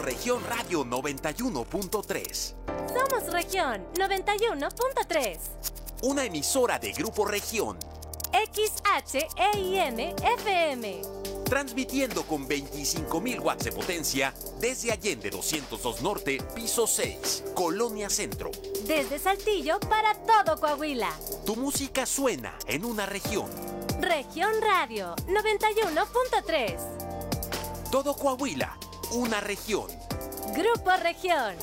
Somos Región Radio 91.3. Somos Región 91.3. Una emisora de Grupo Región. XHEIM FM. Transmitiendo con 25.000 watts de potencia desde Allende 202 Norte, piso 6, Colonia Centro. Desde Saltillo para todo Coahuila. Tu música suena en una región. Región Radio 91.3. Todo Coahuila, una región. Grupo Región.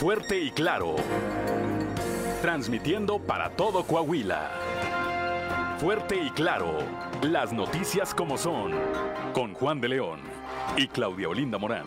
Fuerte y Claro. Transmitiendo para todo Coahuila. Fuerte y Claro. Las noticias como son. Con Juan de León y Claudia Olinda Morán.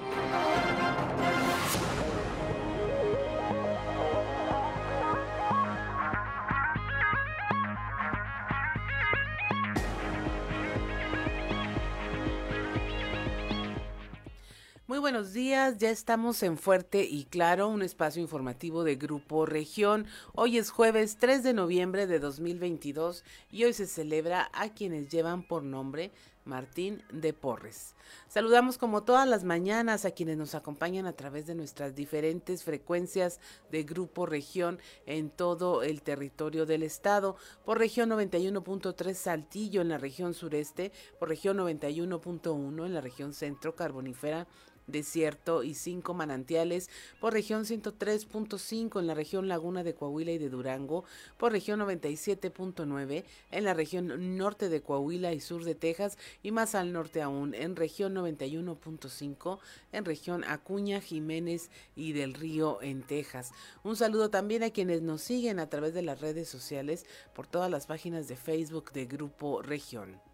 Ya estamos en Fuerte y Claro, un espacio informativo de Grupo Región. Hoy es jueves 3 de noviembre de 2022 y hoy se celebra a quienes llevan por nombre Martín de Porres. Saludamos como todas las mañanas a quienes nos acompañan a través de nuestras diferentes frecuencias de Grupo Región en todo el territorio del estado, por región 91.3 Saltillo en la región sureste, por región 91.1 en la región centro carbonífera desierto y cinco manantiales, por región 103.5 en la región Laguna de Coahuila y de Durango, por región 97.9 en la región norte de Coahuila y sur de Texas y más al norte aún en región 91.5 en región Acuña, Jiménez y del Río en Texas. Un saludo también a quienes nos siguen a través de las redes sociales por todas las páginas de Facebook de Grupo Región.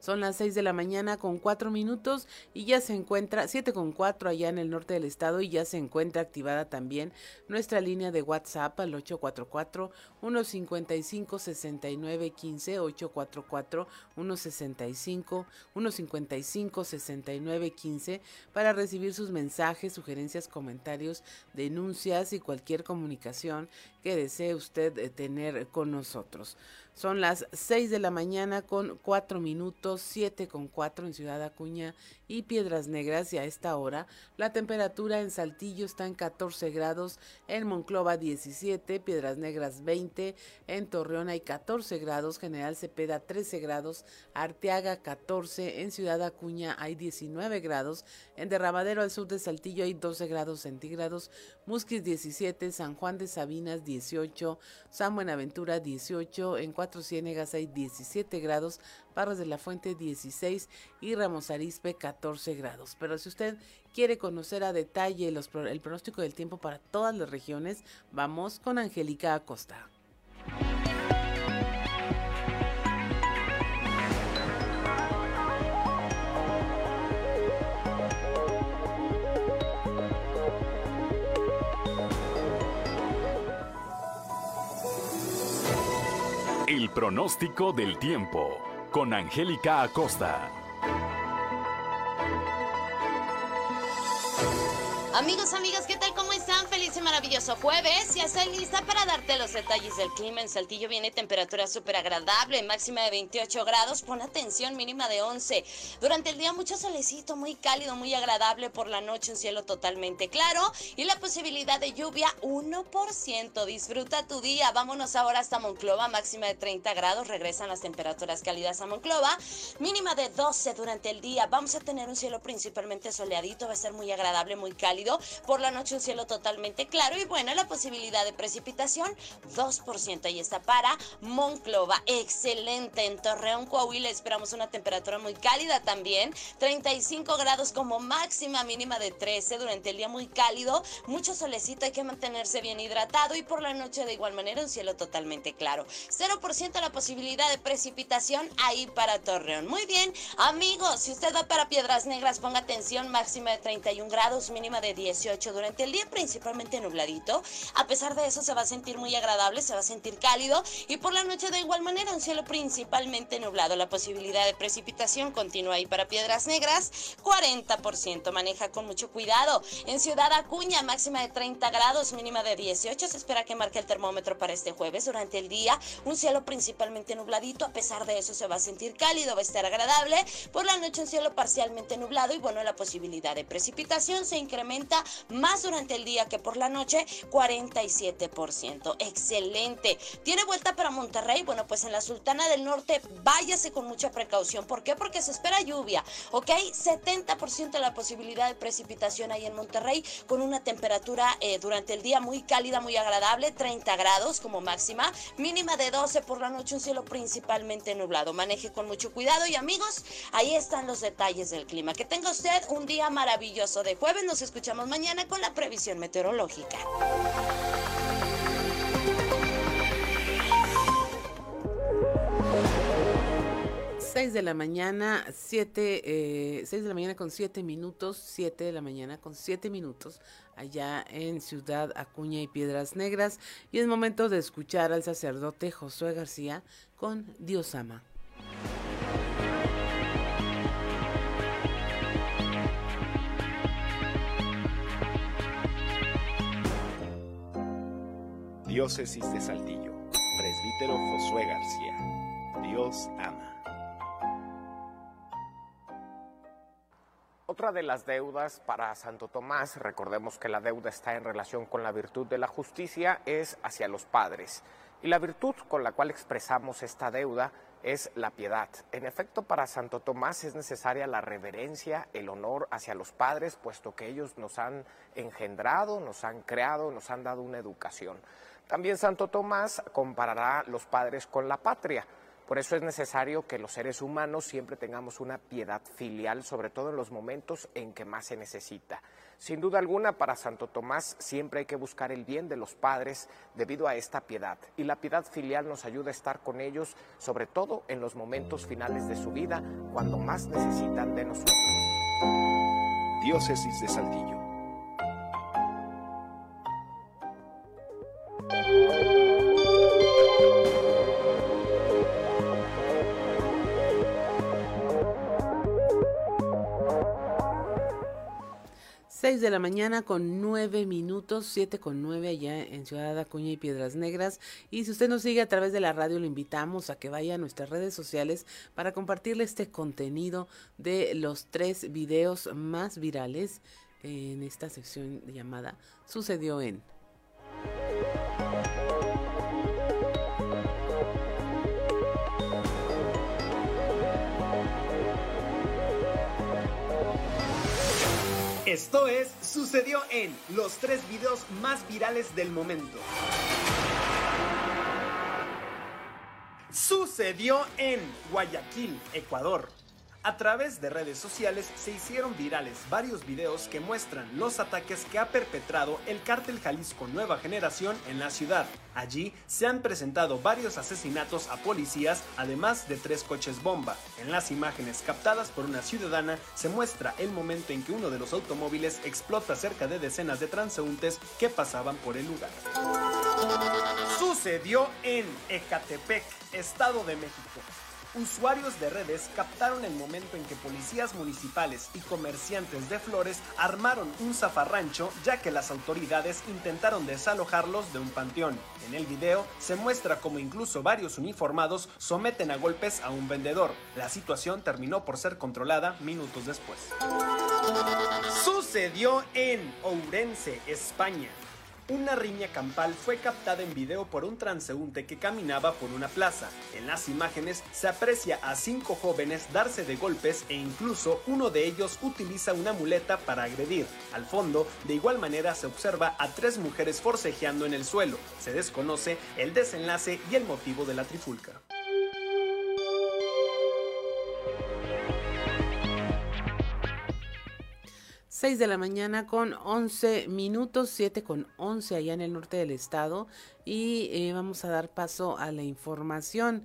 Son las 6 de la mañana con 4 minutos y ya se encuentra, 7 con 4 allá en el norte del estado y ya se encuentra activada también nuestra línea de WhatsApp al 844-155-6915, 844-165, 155-6915 para recibir sus mensajes, sugerencias, comentarios, denuncias y cualquier comunicación que desee usted tener con nosotros. Son las 6 de la mañana con 4 minutos, 7 con 4 en Ciudad Acuña y Piedras Negras y a esta hora la temperatura en Saltillo está en 14 grados, en Monclova 17, Piedras Negras 20, en Torreón hay 14 grados, General Cepeda 13 grados, Arteaga 14, en Ciudad Acuña hay 19 grados, en Derramadero al sur de Saltillo hay 12 grados centígrados, Musquis 17, San Juan de Sabinas 18, San Buenaventura 18, en Cuatro Ciénegas hay 17 grados, Barras de la Fuente 16 y Ramos Arizpe 14 grados. Pero si usted quiere conocer a detalle el pronóstico del tiempo para todas las regiones, vamos con Angélica Acosta. El pronóstico del tiempo con Angélica Acosta. Amigos, amigas, ¿qué tal? Feliz y maravilloso jueves. Ya estoy lista para darte los detalles del clima. En Saltillo viene temperatura súper agradable, máxima de 28 grados. Pon atención, mínima de 11. Durante el día mucho solecito, muy cálido, muy agradable. Por la noche un cielo totalmente claro y la posibilidad de lluvia 1%. Disfruta tu día. Vámonos ahora hasta Monclova, máxima de 30 grados. Regresan las temperaturas cálidas a Monclova. Mínima de 12 durante el día. Vamos a tener un cielo principalmente soleadito. Va a ser muy agradable, muy cálido. Por la noche un cielo totalmente claro y bueno, la posibilidad de precipitación 2%. Ahí está para Monclova. Excelente. En Torreón, Coahuila esperamos una temperatura muy cálida también. 35 grados como máxima mínima de 13 durante el día muy cálido. Mucho solecito, hay que mantenerse bien hidratado y por la noche de igual manera un cielo totalmente claro. 0% la posibilidad de precipitación ahí para Torreón. Muy bien, amigos, si usted va para Piedras Negras, ponga atención, máxima de 31 grados, mínima de 18 durante el día principalmente nubladito. A pesar de eso se va a sentir muy agradable, se va a sentir cálido y por la noche de igual manera un cielo principalmente nublado. La posibilidad de precipitación continúa ahí para Piedras Negras, 40%. Maneja con mucho cuidado. En Ciudad Acuña, máxima de 30 grados, mínima de 18. Se espera que marque el termómetro para este jueves. Durante el día, un cielo principalmente nubladito. A pesar de eso se va a sentir cálido, va a estar agradable. Por la noche un cielo parcialmente nublado y bueno, la posibilidad de precipitación se incrementa más durante el día que por la noche, 47%. Excelente. ¿Tiene vuelta para Monterrey? Bueno, pues en la Sultana del Norte váyase con mucha precaución. ¿Por qué? Porque se espera lluvia, ¿ok? 70% la posibilidad de precipitación ahí en Monterrey con una temperatura eh, durante el día muy cálida, muy agradable, 30 grados como máxima, mínima de 12 por la noche, un cielo principalmente nublado. Maneje con mucho cuidado y amigos, ahí están los detalles del clima. Que tenga usted un día maravilloso de jueves. Nos escuchamos mañana con la previsión meteorológica. 6 de la mañana, 7, eh, 6 de la mañana con 7 minutos, 7 de la mañana con 7 minutos, allá en Ciudad Acuña y Piedras Negras. Y es momento de escuchar al sacerdote Josué García con Dios ama. Diócesis de Saltillo, presbítero Josué García. Dios ama. Otra de las deudas para Santo Tomás, recordemos que la deuda está en relación con la virtud de la justicia, es hacia los padres. Y la virtud con la cual expresamos esta deuda es la piedad. En efecto, para Santo Tomás es necesaria la reverencia, el honor hacia los padres, puesto que ellos nos han engendrado, nos han creado, nos han dado una educación. También Santo Tomás comparará los padres con la patria. Por eso es necesario que los seres humanos siempre tengamos una piedad filial, sobre todo en los momentos en que más se necesita. Sin duda alguna, para Santo Tomás siempre hay que buscar el bien de los padres debido a esta piedad. Y la piedad filial nos ayuda a estar con ellos, sobre todo en los momentos finales de su vida, cuando más necesitan de nosotros. Diócesis de Saltillo. 6 de la mañana con 9 minutos, 7 con 9 allá en Ciudad Acuña y Piedras Negras. Y si usted nos sigue a través de la radio, le invitamos a que vaya a nuestras redes sociales para compartirle este contenido de los tres videos más virales en esta sección llamada Sucedió en. Esto es, sucedió en los tres videos más virales del momento. Sucedió en Guayaquil, Ecuador. A través de redes sociales se hicieron virales varios videos que muestran los ataques que ha perpetrado el cártel Jalisco Nueva Generación en la ciudad. Allí se han presentado varios asesinatos a policías, además de tres coches bomba. En las imágenes captadas por una ciudadana se muestra el momento en que uno de los automóviles explota cerca de decenas de transeúntes que pasaban por el lugar. Sucedió en Ecatepec, Estado de México. Usuarios de redes captaron el momento en que policías municipales y comerciantes de flores armaron un zafarrancho ya que las autoridades intentaron desalojarlos de un panteón. En el video se muestra como incluso varios uniformados someten a golpes a un vendedor. La situación terminó por ser controlada minutos después. Sucedió en Ourense, España. Una riña campal fue captada en video por un transeúnte que caminaba por una plaza. En las imágenes se aprecia a cinco jóvenes darse de golpes e incluso uno de ellos utiliza una muleta para agredir. Al fondo, de igual manera se observa a tres mujeres forcejeando en el suelo. Se desconoce el desenlace y el motivo de la trifulca. 6 de la mañana con 11 minutos, 7 con 11 allá en el norte del estado y eh, vamos a dar paso a la información.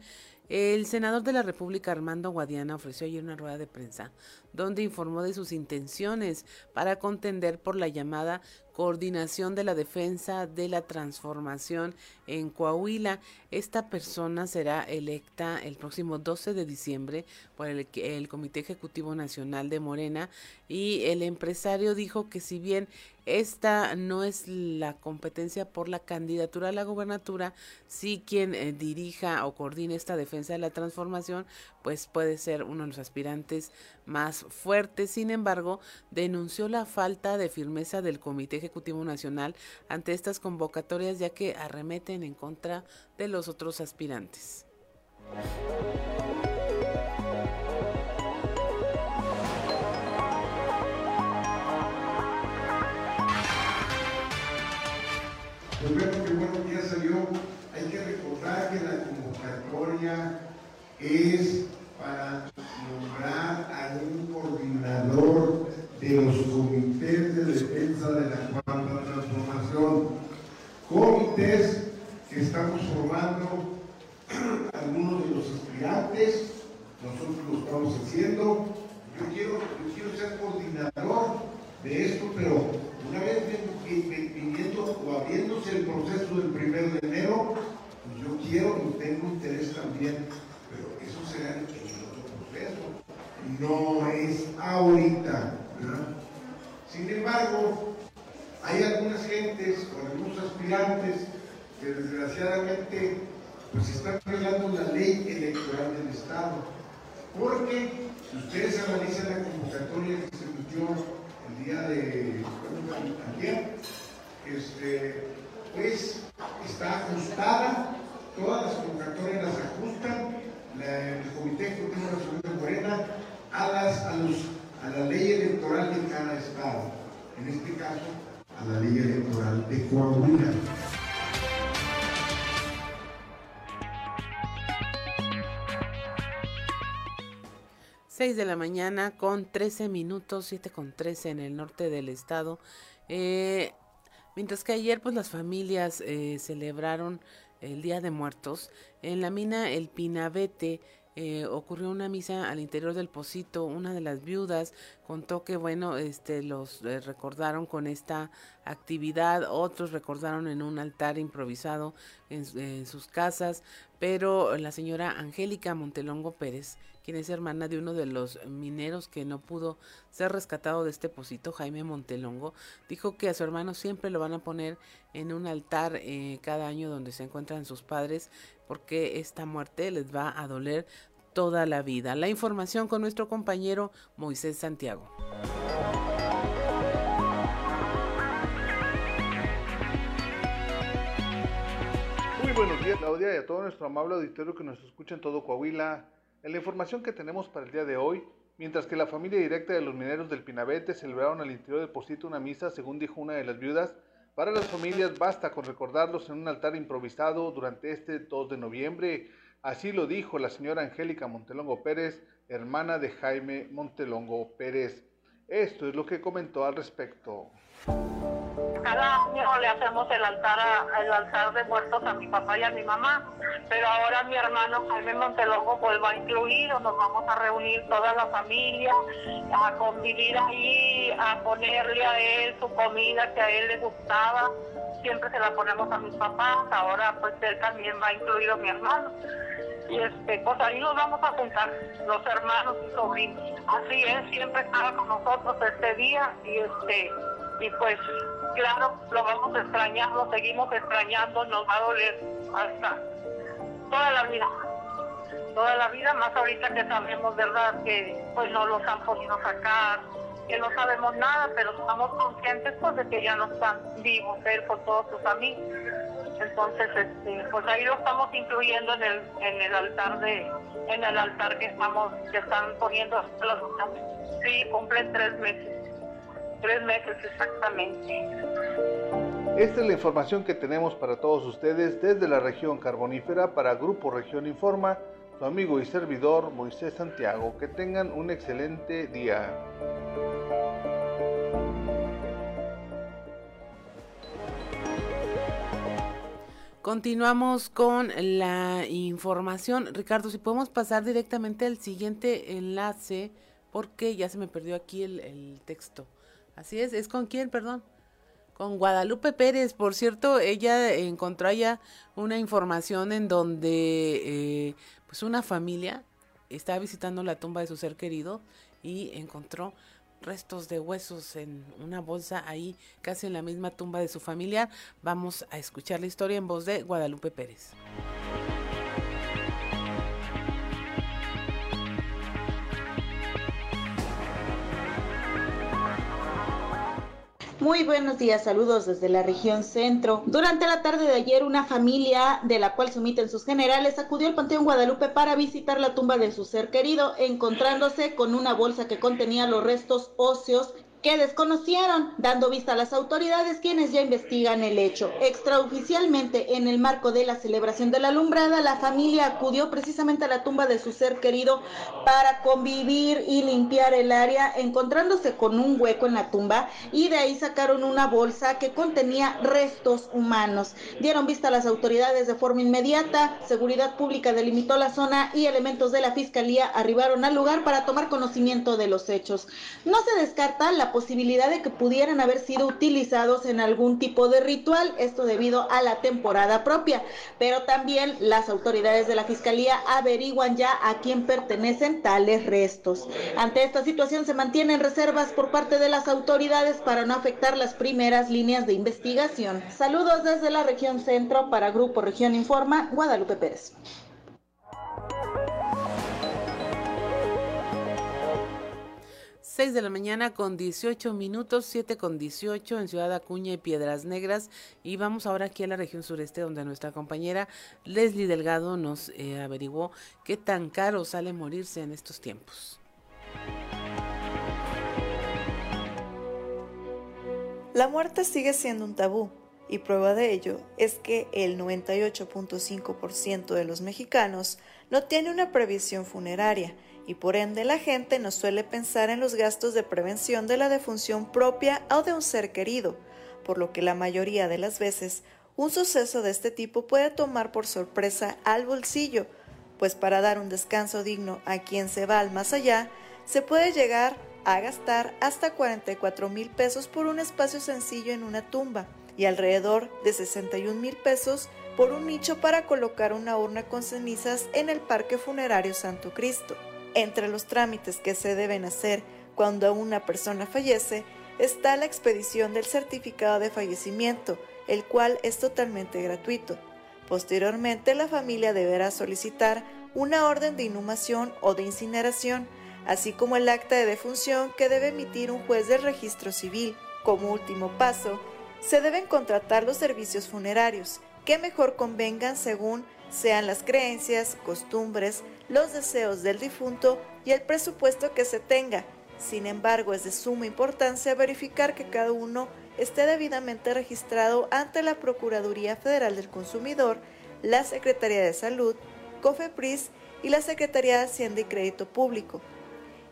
El senador de la República, Armando Guadiana, ofreció ayer una rueda de prensa donde informó de sus intenciones para contender por la llamada Coordinación de la Defensa de la Transformación en Coahuila. Esta persona será electa el próximo 12 de diciembre por el, Comité Ejecutivo Nacional de Morena y el empresario dijo que si bien esta no es la competencia por la candidatura a la gobernatura, sí quien eh, dirija o coordine esta defensa de la transformación, pues puede ser uno de los aspirantes más fuertes. Sin embargo, denunció la falta de firmeza del Comité Ejecutivo Nacional ante estas convocatorias ya que arremeten en contra de los otros aspirantes. Bueno, que bueno ya salió. Hay que recordar que la convocatoria es para nombrar a un de los comités de defensa de la cuarta transformación. Comités que estamos formando algunos de los aspirantes, nosotros lo estamos haciendo. Yo quiero, yo quiero ser coordinador de esto, pero una vez viniendo o abriéndose el proceso del primero de enero, pues yo quiero y tengo interés también, pero eso será en el otro proceso, no es ahorita. Sin embargo, hay algunas gentes o algunos aspirantes que desgraciadamente pues están violando la ley electoral del Estado. Porque si ustedes analizan la convocatoria que se emitió el día de ayer, este, pues está ajustada, todas las convocatorias las ajustan, el Comité Ejecutivo Nacional de Morena a, las, a, los, a la ley electoral de cada estado, en este caso a la ley electoral de Coahuila. 6 de la mañana con 13 minutos, 7 con 13 en el norte del estado. Eh, mientras que ayer pues las familias eh, celebraron el Día de Muertos, en la mina El Pinabete eh, ocurrió una misa al interior del pocito. Una de las viudas contó que, bueno, este, los eh, recordaron con esta actividad. Otros recordaron en un altar improvisado en, en, sus casas. Pero la señora Angélica Montelongo Pérez, quien es hermana de uno de los mineros que no pudo ser rescatado de este pocito, Jaime Montelongo, dijo que a su hermano siempre lo van a poner en un altar eh, cada año donde se encuentran sus padres porque esta muerte les va a doler toda la vida. La información con nuestro compañero Moisés Santiago. Buenos días Claudia y a todo nuestro amable auditorio que nos escucha en todo Coahuila. En la información que tenemos para el día de hoy, mientras que la familia directa de los mineros del Pinabete celebraron al interior del Pocito una misa, según dijo una de las viudas, para las familias basta con recordarlos en un altar improvisado durante este 2 de noviembre. Así lo dijo la señora Angélica Montelongo Pérez, hermana de Jaime Montelongo Pérez. Esto es lo que comentó al respecto. Cada año le hacemos el altar, el altar de muertos a mi papá y a mi mamá, pero ahora mi hermano Jaime Montelongo pues va a nos vamos a reunir toda la familia, a convivir ahí, a ponerle a él su comida que a él le gustaba, siempre se la ponemos a mis papás, ahora pues él también va incluido mi hermano. y este, pues ahí nos vamos a juntar, los hermanos y sobrinos. Así es, siempre estaba con nosotros este día y este, y pues claro, lo vamos a extrañar, lo seguimos extrañando, nos va a doler hasta toda la vida. Toda la vida, más ahorita que sabemos, ¿verdad? Que pues no los han podido sacar, que no sabemos nada, pero estamos conscientes pues de que ya no están vivos él con todos sus amigos. Entonces, este, pues ahí lo estamos incluyendo en el, en el altar de, en el altar que estamos, que están poniendo los Sí, cumplen tres meses. Tres meses exactamente. Esta es la información que tenemos para todos ustedes desde la región carbonífera para Grupo Región Informa, su amigo y servidor Moisés Santiago. Que tengan un excelente día. Continuamos con la información. Ricardo, si podemos pasar directamente al siguiente enlace, porque ya se me perdió aquí el, texto. Así es, ¿es con quién, perdón? Con Guadalupe Pérez, por cierto, ella encontró allá una información en donde eh, pues una familia estaba visitando la tumba de su ser querido y encontró restos de huesos en una bolsa ahí, casi en la misma tumba de su familia. Vamos a escuchar la historia en voz de Guadalupe Pérez. Muy buenos días, saludos desde la región centro. Durante la tarde de ayer, una familia de la cual se omiten sus generales acudió al Panteón Guadalupe para visitar la tumba de su ser querido, encontrándose con una bolsa que contenía los restos óseos que desconocieron, dando vista a las autoridades quienes ya investigan el hecho. Extraoficialmente, en el marco de la celebración de la alumbrada, la familia acudió precisamente a la tumba de su ser querido para convivir y limpiar el área, encontrándose con un hueco en la tumba y de ahí sacaron una bolsa que contenía restos humanos. Dieron vista a las autoridades de forma inmediata, seguridad pública delimitó la zona y elementos de la fiscalía arribaron al lugar para tomar conocimiento de los hechos. No se descarta la posibilidad de que pudieran haber sido utilizados en algún tipo de ritual, esto debido a la temporada propia, pero también las autoridades de la Fiscalía averiguan ya a quién pertenecen tales restos. Ante esta situación se mantienen reservas por parte de las autoridades para no afectar las primeras líneas de investigación. Saludos desde la región centro para Grupo Región Informa, Guadalupe Pérez. 6 de la mañana con 18 minutos, 7 con 18 en Ciudad Acuña y Piedras Negras. Y vamos ahora aquí a la región sureste, donde nuestra compañera Leslie Delgado nos eh, averiguó qué tan caro sale morirse en estos tiempos. La muerte sigue siendo un tabú y prueba de ello es que el 98.5% de los mexicanos no tiene una previsión funeraria y por ende la gente no suele pensar en los gastos de prevención de la defunción propia o de un ser querido, por lo que la mayoría de las veces un suceso de este tipo puede tomar por sorpresa al bolsillo, pues para dar un descanso digno a quien se va al más allá, se puede llegar a gastar hasta 44 mil pesos por un espacio sencillo en una tumba y alrededor de 61 mil pesos por un nicho para colocar una urna con cenizas en el Parque Funerario Santo Cristo. Entre los trámites que se deben hacer cuando una persona fallece está la expedición del certificado de fallecimiento, el cual es totalmente gratuito. Posteriormente, la familia deberá solicitar una orden de inhumación o de incineración, así como el acta de defunción que debe emitir un juez del registro civil. Como último paso, se deben contratar los servicios funerarios, que mejor convengan según sean las creencias, costumbres, los deseos del difunto y el presupuesto que se tenga. Sin embargo, es de suma importancia verificar que cada uno esté debidamente registrado ante la Procuraduría Federal del Consumidor, la Secretaría de Salud, COFEPRIS y la Secretaría de Hacienda y Crédito Público.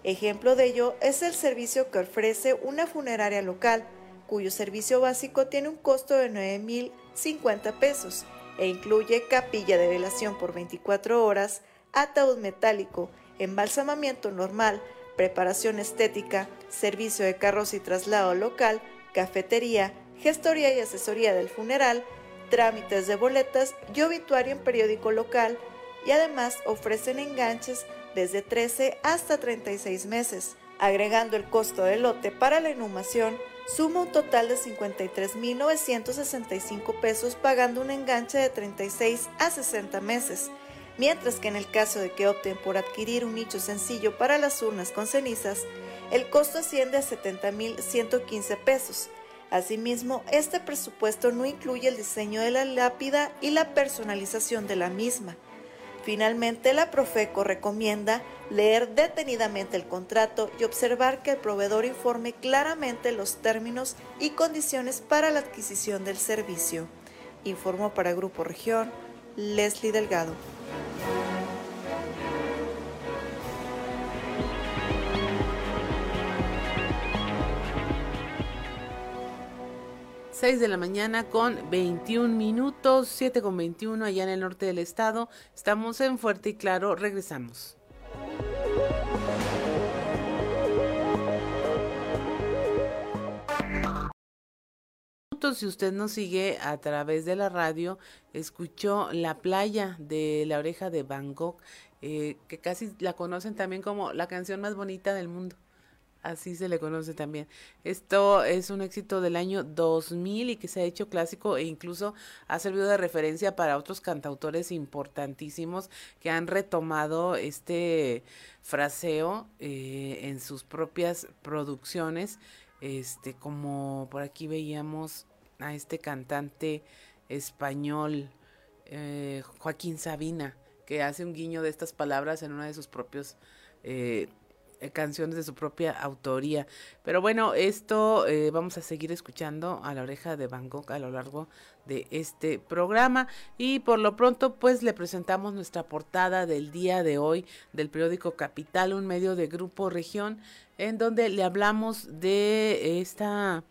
Ejemplo de ello es el servicio que ofrece una funeraria local, cuyo servicio básico tiene un costo de 9.050 pesos e incluye capilla de velación por 24 horas, ataúd metálico, embalsamamiento normal, preparación estética, servicio de carros y traslado local, cafetería, gestoría y asesoría del funeral, trámites de boletas y obituario en periódico local, y además ofrecen enganches desde 13 hasta 36 meses. Agregando el costo del lote para la inhumación, suma un total de 53.965 pesos pagando un enganche de 36 a 60 meses, mientras que en el caso de que opten por adquirir un nicho sencillo para las urnas con cenizas, el costo asciende a 70.115 pesos. Asimismo, este presupuesto no incluye el diseño de la lápida y la personalización de la misma. Finalmente, la Profeco recomienda leer detenidamente el contrato y observar que el proveedor informe claramente los términos y condiciones para la adquisición del servicio. Informó para Grupo Región Leslie Delgado. 6 de la mañana con 21 minutos, 7 con 21 allá en el norte del estado. Estamos en Fuerte y Claro, regresamos. Si usted nos sigue a través de la radio, escuchó La playa de la oreja de Gogh, eh, que casi la conocen también como la canción más bonita del mundo así se le conoce también. Esto es un éxito del año 2000 y que se ha hecho clásico e incluso ha servido de referencia para otros cantautores importantísimos que han retomado este fraseo eh, en sus propias producciones, este como por aquí veíamos a este cantante español eh, Joaquín Sabina que hace un guiño de estas palabras en una de sus propios eh, eh, canciones de su propia autoría. Pero bueno, esto vamos a seguir escuchando a la oreja de Gogh a lo largo de este programa y por lo pronto pues le presentamos nuestra portada del día de hoy del periódico Capital, un medio de Grupo Región, en donde le hablamos de esta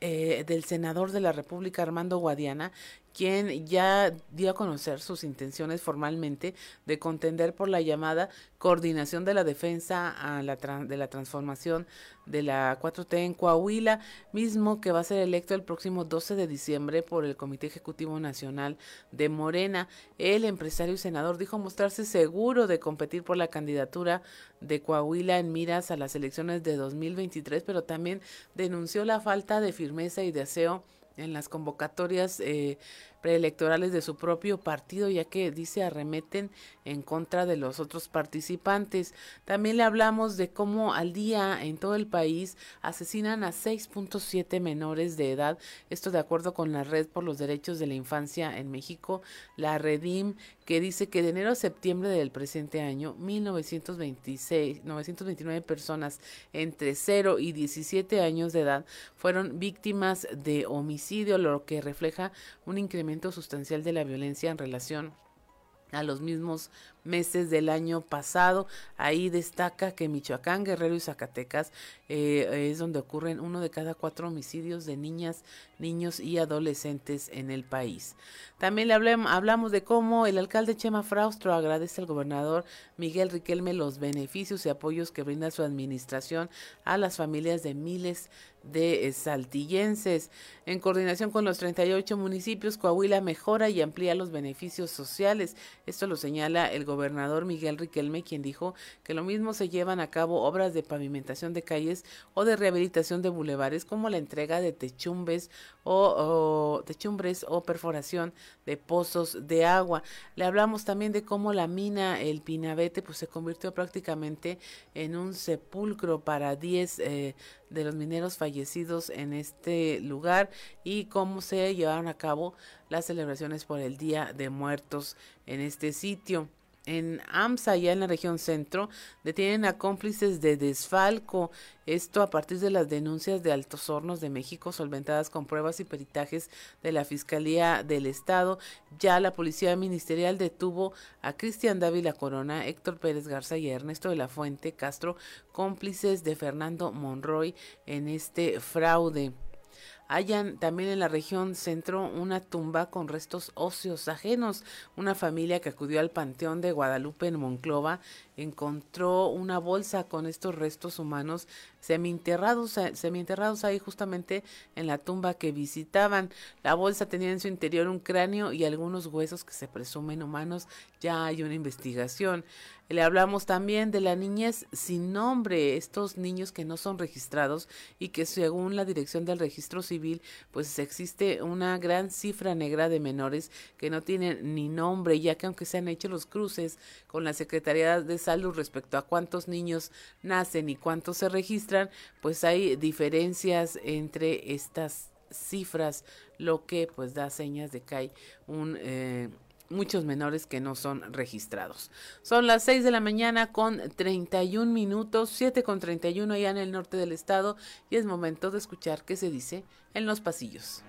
eh, del senador de la República Armando Guadiana, quien ya dio a conocer sus intenciones formalmente de contender por la llamada coordinación de la defensa a la de la transformación de la 4T en Coahuila, mismo que va a ser electo el próximo 12 de diciembre por el Comité Ejecutivo Nacional de Morena. El empresario y senador dijo mostrarse seguro de competir por la candidatura de Coahuila en miras a las elecciones de 2023, pero también denunció la falta de firmeza y deseo en las convocatorias eh, preelectorales de su propio partido, ya que dice arremeten en contra de los otros participantes. También le hablamos de cómo al día en todo el país asesinan a 6.7 menores de edad, esto de acuerdo con la Red por los Derechos de la Infancia en México, la Redim, que dice que de enero a septiembre del presente año, 1926, 929 personas entre 0 y 17 años de edad fueron víctimas de homicidio, lo que refleja un incremento sustancial de la violencia en relación a los mismos meses del año pasado. Ahí destaca que Michoacán, Guerrero y Zacatecas eh, es donde ocurren uno de cada cuatro homicidios de niñas, niños y adolescentes en el país. También le hablamos de cómo el alcalde Chema Fraustro agradece al gobernador Miguel Riquelme los beneficios y apoyos que brinda su administración a las familias de miles de saltillenses. En coordinación con los 38 municipios, Coahuila mejora y amplía los beneficios sociales. Esto lo señala el gobernador Miguel Riquelme, quien dijo que lo mismo se llevan a cabo obras de pavimentación de calles o de rehabilitación de bulevares, como la entrega de o, techumbres o perforación de pozos de agua. Le hablamos también de cómo la mina El Pinabete pues se convirtió prácticamente en un sepulcro para 10 eh, de los mineros fallecidos en este lugar y cómo se llevaron a cabo las celebraciones por el Día de Muertos en este sitio en AMSA, ya en la región centro, detienen a cómplices de desfalco. Esto a partir de las denuncias de Altos Hornos de México, solventadas con pruebas y peritajes de la Fiscalía del Estado. Ya la Policía Ministerial detuvo a Cristian Dávila Corona, Héctor Pérez Garza y Ernesto de la Fuente Castro, cómplices de Fernando Monroy en este fraude. Hayan también en la región centro una tumba con restos óseos ajenos. Una familia que acudió al Panteón de Guadalupe en Monclova encontró una bolsa con estos restos humanos semienterrados, semienterrados ahí justamente en la tumba que visitaban. La bolsa tenía en su interior un cráneo y algunos huesos que se presumen humanos. Ya hay una investigación. Le hablamos también de la niñez sin nombre, estos niños que no son registrados y que según la Dirección del Registro Civil, pues existe una gran cifra negra de menores que no tienen ni nombre, ya que aunque se han hecho los cruces con la Secretaría de Salud respecto a cuántos niños nacen y cuántos se registran, pues hay diferencias entre estas cifras, lo que pues da señas de que hay un... Eh, muchos menores que no son registrados. Son las 6 de la mañana con 31 minutos, 7 con 31 allá en el norte del estado y es momento de escuchar qué se dice en los pasillos.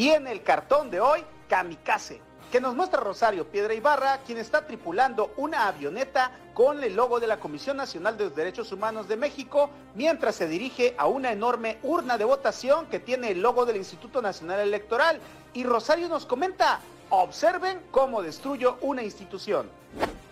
Y en el cartón de hoy, Kamikaze que nos muestra Rosario Piedra Ibarra, quien está tripulando una avioneta con el logo de la Comisión Nacional de los Derechos Humanos de México, mientras se dirige a una enorme urna de votación que tiene el logo del Instituto Nacional Electoral. Y Rosario nos comenta, observen cómo destruyo una institución.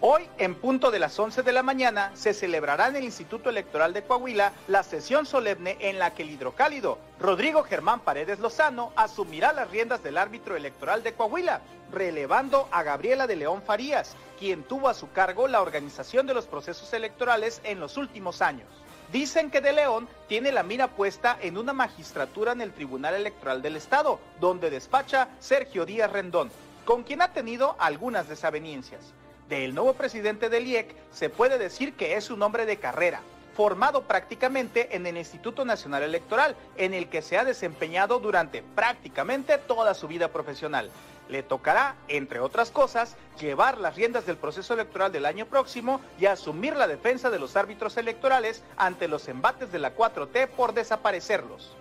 Hoy, en punto de las 11 de la mañana, se celebrará en el Instituto Electoral de Coahuila la sesión solemne en la que el hidrocálido Rodrigo Germán Paredes Lozano asumirá las riendas del árbitro electoral de Coahuila, relevando a Gabriela de León Farías, quien tuvo a su cargo la organización de los procesos electorales en los últimos años. Dicen que de León tiene la mira puesta en una magistratura en el Tribunal Electoral del Estado, donde despacha Sergio Díaz Rendón, con quien ha tenido algunas desavenencias del nuevo presidente del IEC se puede decir que es un hombre de carrera, formado prácticamente en el Instituto Nacional Electoral, en el que se ha desempeñado durante prácticamente toda su vida profesional. Le tocará, entre otras cosas, llevar las riendas del proceso electoral del año próximo y asumir la defensa de los árbitros electorales ante los embates de la 4T por desaparecerlos.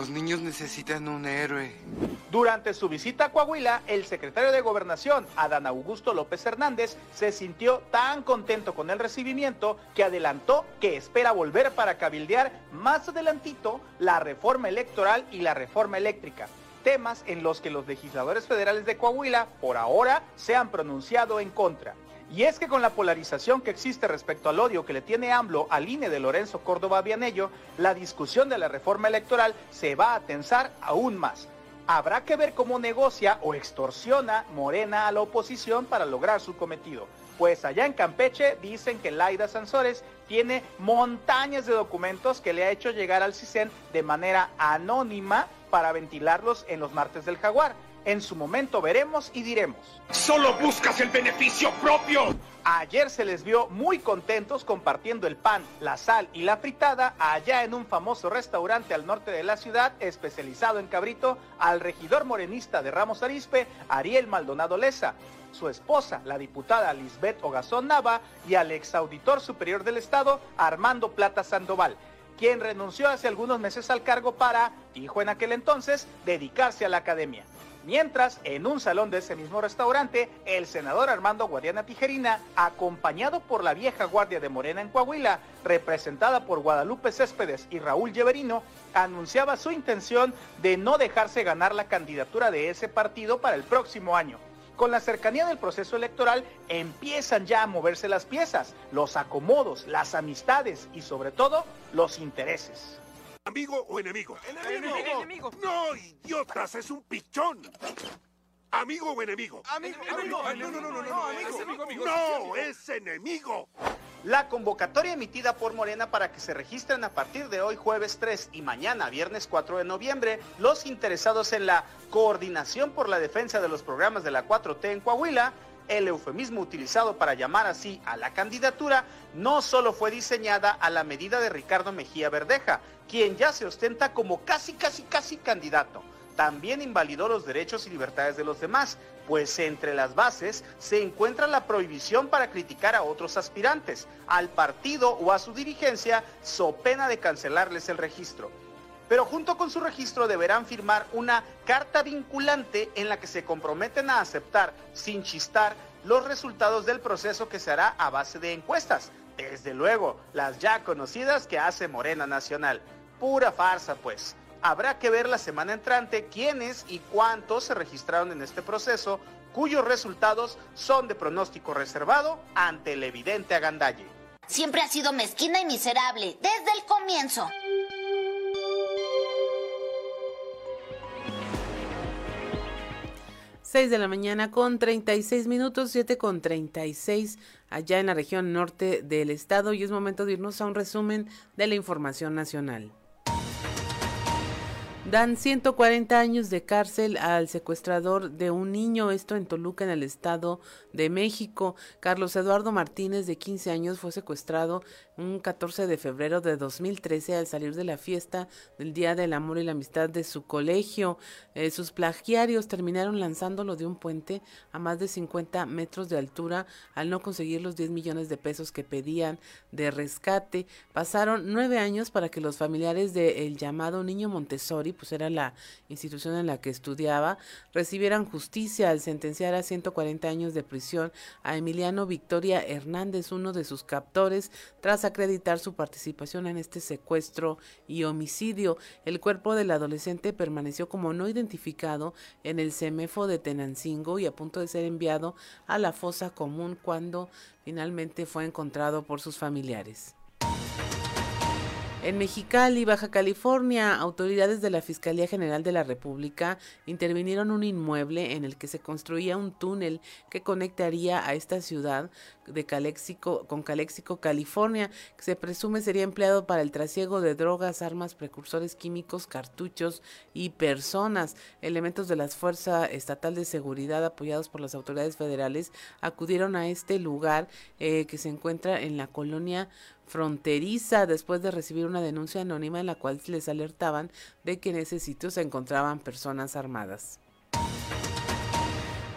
Los niños necesitan un héroe. Durante su visita a Coahuila, el secretario de Gobernación, Adán Augusto López Hernández, se sintió tan contento con el recibimiento que adelantó que espera volver para cabildear más adelantito la reforma electoral y la reforma eléctrica, temas en los que los legisladores federales de Coahuila por ahora se han pronunciado en contra. Y es que con la polarización que existe respecto al odio que le tiene AMLO al INE de Lorenzo Córdoba Vianello, la discusión de la reforma electoral se va a tensar aún más. Habrá que ver cómo negocia o extorsiona Morena a la oposición para lograr su cometido. Pues allá en Campeche dicen que Laida Sansores tiene montañas de documentos que le ha hecho llegar al CISEN de manera anónima para ventilarlos en los martes del jaguar. En su momento veremos y diremos. Solo buscas el beneficio propio. Ayer se les vio muy contentos compartiendo el pan, la sal y la fritada allá en un famoso restaurante al norte de la ciudad especializado en cabrito al regidor morenista de Ramos Arispe, Ariel Maldonado Leza, su esposa, la diputada Lisbeth Ogazón Nava y al exauditor superior del Estado, Armando Plata Sandoval quien renunció hace algunos meses al cargo para, dijo en aquel entonces, dedicarse a la academia. Mientras, en un salón de ese mismo restaurante, el senador Armando Guadiana Tijerina, acompañado por la vieja guardia de Morena en Coahuila, representada por Guadalupe Céspedes y Raúl Lleverino, anunciaba su intención de no dejarse ganar la candidatura de ese partido para el próximo año. Con la cercanía del proceso electoral empiezan ya a moverse las piezas, los acomodos, las amistades y sobre todo los intereses. ¿Amigo o enemigo? Enemigo. enemigo. No, idiotas, es un pichón. ¿Amigo o enemigo? Amigo, amigo. No, no, no, no, no, no, amigo. No, es enemigo. La convocatoria emitida por Morena para que se registren a partir de hoy jueves 3 y mañana viernes 4 de noviembre los interesados en la coordinación por la defensa de los programas de la 4T en Coahuila el eufemismo utilizado para llamar así a la candidatura no solo fue diseñada a la medida de Ricardo Mejía Verdeja, quien ya se ostenta como casi, casi, casi candidato. También invalidó los derechos y libertades de los demás, pues entre las bases se encuentra la prohibición para criticar a otros aspirantes, al partido o a su dirigencia, so pena de cancelarles el registro pero junto con su registro deberán firmar una carta vinculante en la que se comprometen a aceptar, sin chistar, los resultados del proceso que se hará a base de encuestas. Desde luego, las ya conocidas que hace Morena Nacional. Pura farsa, pues. Habrá que ver la semana entrante quiénes y cuántos se registraron en este proceso, cuyos resultados son de pronóstico reservado ante el evidente agandalle. Siempre ha sido mezquina y miserable, desde el comienzo. 6 de la mañana con 36 minutos, 7 con 36 allá en la región norte del estado y es momento de irnos a un resumen de la información nacional. Dan 140 años de cárcel al secuestrador de un niño, esto en Toluca, en el Estado de México. Carlos Eduardo Martínez, de 15 años, fue secuestrado un 14 de febrero de 2013 al salir de la fiesta del Día del Amor y la Amistad de su colegio. Eh, sus plagiarios terminaron lanzándolo de un puente a más de 50 metros de altura al no conseguir los 10 millones de pesos que pedían de rescate. Pasaron nueve años para que los familiares del llamado niño Montessori pues era la institución en la que estudiaba, recibieran justicia al sentenciar a 140 años de prisión a Emiliano Victoria Hernández, uno de sus captores, tras acreditar su participación en este secuestro y homicidio. El cuerpo del adolescente permaneció como no identificado en el CEMEFO de Tenancingo y a punto de ser enviado a la fosa común cuando finalmente fue encontrado por sus familiares. En Mexicali, Baja California, autoridades de la Fiscalía General de la República intervinieron un inmueble en el que se construía un túnel que conectaría a esta ciudad de Calexico con Calexico, California, que se presume sería empleado para el trasiego de drogas, armas, precursores químicos, cartuchos y personas. Elementos de la Fuerza Estatal de Seguridad, apoyados por las autoridades federales, acudieron a este lugar eh, que se encuentra en la colonia fronteriza después de recibir una denuncia anónima en la cual les alertaban de que en ese sitio se encontraban personas armadas.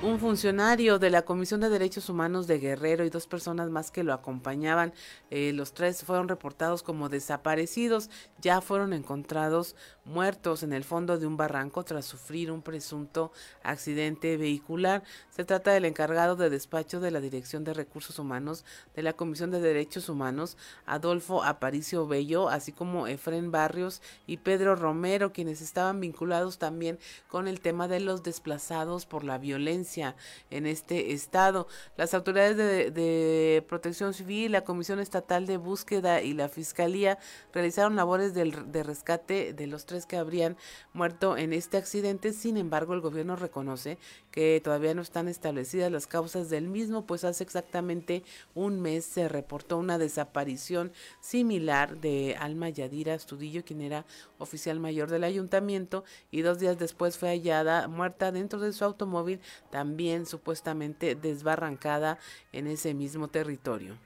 Un funcionario de la Comisión de Derechos Humanos de Guerrero y dos personas más que lo acompañaban, eh, los tres fueron reportados como desaparecidos, ya fueron encontrados muertos en el fondo de un barranco tras sufrir un presunto accidente vehicular. Se trata del encargado de despacho de la Dirección de Recursos Humanos de la Comisión de Derechos Humanos, Adolfo Aparicio Bello, así como Efren Barrios y Pedro Romero, quienes estaban vinculados también con el tema de los desplazados por la violencia en este estado. Las autoridades de, protección civil, la Comisión Estatal de Búsqueda y la Fiscalía realizaron labores de rescate de los que habrían muerto en este accidente. Sin embargo, el gobierno reconoce que todavía no están establecidas las causas del mismo, pues hace exactamente un mes se reportó una desaparición similar de Alma Yadira Astudillo, quien era oficial mayor del ayuntamiento, y dos días después fue hallada muerta dentro de su automóvil también supuestamente desbarrancada en ese mismo territorio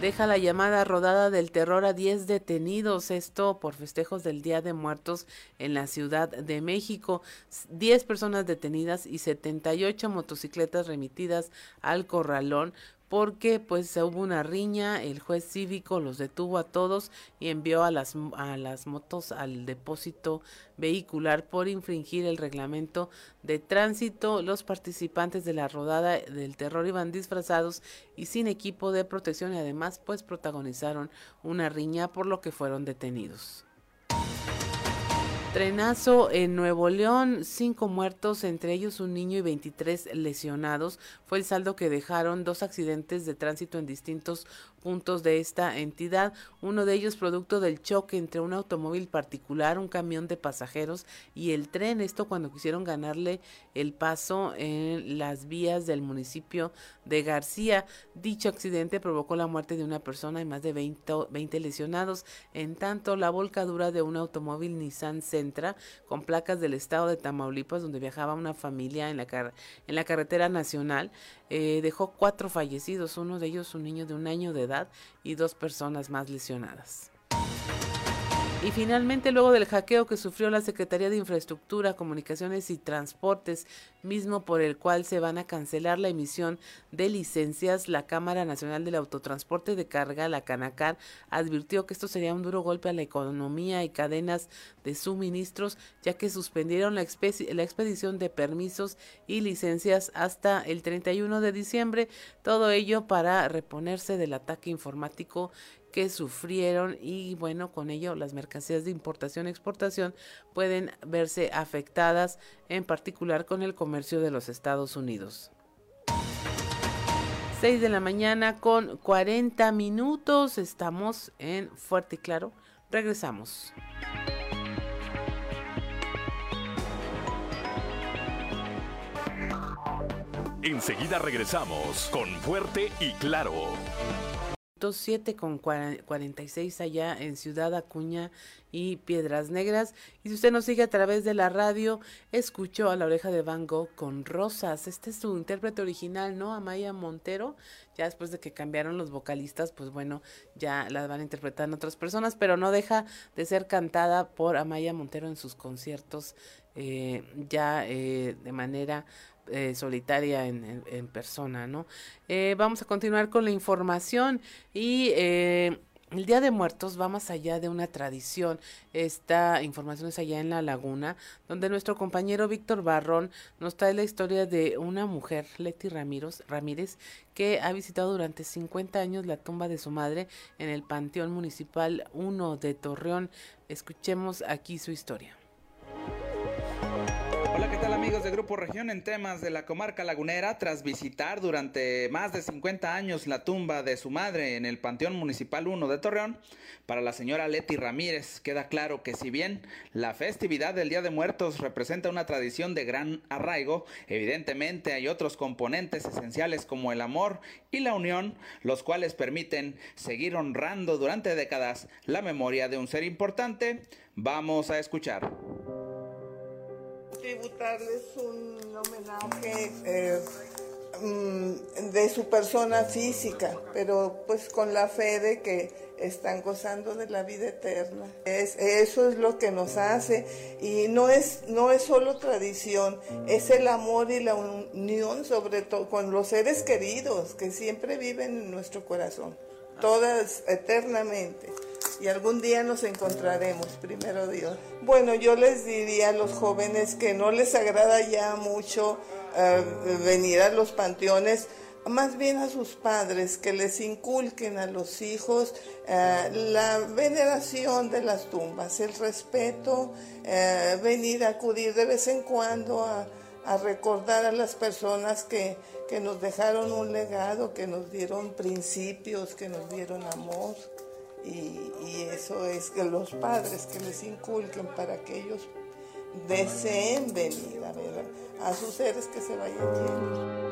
deja la llamada rodada del terror a 10 detenidos, esto por festejos del Día de Muertos en la Ciudad de México. 10 personas detenidas y 78 motocicletas remitidas al corralón porque pues hubo una riña, el juez cívico los detuvo a todos y envió a las, a las motos al depósito vehicular por infringir el reglamento de tránsito. Los participantes de la rodada del terror iban disfrazados y sin equipo de protección y además pues protagonizaron una riña por lo que fueron detenidos. Trenazo en Nuevo León, cinco muertos, entre ellos un niño y 23 lesionados. Fue el saldo que dejaron dos accidentes de tránsito en distintos puntos de esta entidad, uno de ellos producto del choque entre un automóvil particular, un camión de pasajeros y el tren, esto cuando quisieron ganarle el paso en las vías del municipio de García. Dicho accidente provocó la muerte de una persona y más de 20, lesionados, en tanto la volcadura de un automóvil Nissan Sentra con placas del estado de Tamaulipas donde viajaba una familia en la, en la carretera nacional eh, dejó cuatro fallecidos, uno de ellos un niño de un año de edad y dos personas más lesionadas. Y finalmente, luego del hackeo que sufrió la Secretaría de Infraestructura, Comunicaciones y Transportes, mismo por el cual se van a cancelar la emisión de licencias, la Cámara Nacional del Autotransporte de Carga, la Canacar, advirtió que esto sería un duro golpe a la economía y cadenas de suministros, ya que suspendieron la, la expedición de permisos y licencias hasta el 31 de diciembre, todo ello para reponerse del ataque informático que sufrieron y bueno, con ello las mercancías de importación y exportación pueden verse afectadas, en particular con el comercio de los Estados Unidos. 6 de la mañana con 40 minutos, estamos en Fuerte y Claro, regresamos. Enseguida regresamos con Fuerte y Claro. 7 con 46 allá en Ciudad Acuña y Piedras Negras. Y si usted nos sigue a través de la radio, escuchó a la oreja de Van Gogh con Rosas. Este es su intérprete original, ¿no? Amaya Montero. Ya después de que cambiaron los vocalistas, pues bueno, ya la van a interpretar otras personas, pero no deja de ser cantada por Amaya Montero en sus conciertos eh, ya eh, de manera eh, solitaria en, persona, ¿no? Eh, vamos a continuar con la información y eh, el Día de Muertos va más allá de una tradición. Esta información es allá en La Laguna, donde nuestro compañero Víctor Barrón nos trae la historia de una mujer, Leti Ramírez, Ramírez, que ha visitado durante 50 años la tumba de su madre en el Panteón Municipal 1 de Torreón. Escuchemos aquí su historia. Hola, ¿qué tal amigos de Grupo Región en temas de la comarca lagunera? Tras visitar durante más de 50 años la tumba de su madre en el Panteón Municipal 1 de Torreón, para la señora Leti Ramírez queda claro que si bien la festividad del Día de Muertos representa una tradición de gran arraigo, evidentemente hay otros componentes esenciales como el amor y la unión, los cuales permiten seguir honrando durante décadas la memoria de un ser importante. Vamos a escuchar tributarles un homenaje eh, mm, de su persona física, pero pues con la fe de que están gozando de la vida eterna. Es, eso es lo que nos hace y no es, no es solo tradición, es el amor y la unión sobre todo con los seres queridos que siempre viven en nuestro corazón, todas eternamente y algún día nos encontraremos, primero Dios. Bueno, yo les diría a los jóvenes que no les agrada ya mucho eh, venir a los panteones, más bien a sus padres, que les inculquen a los hijos eh, la veneración de las tumbas, el respeto, eh, venir a acudir de vez en cuando a, a recordar a las personas que, que nos dejaron un legado, que nos dieron principios, que nos dieron amor. Y, y, eso es que los padres que les inculquen para que ellos deseen venir a ver a sus seres que se vayan yendo.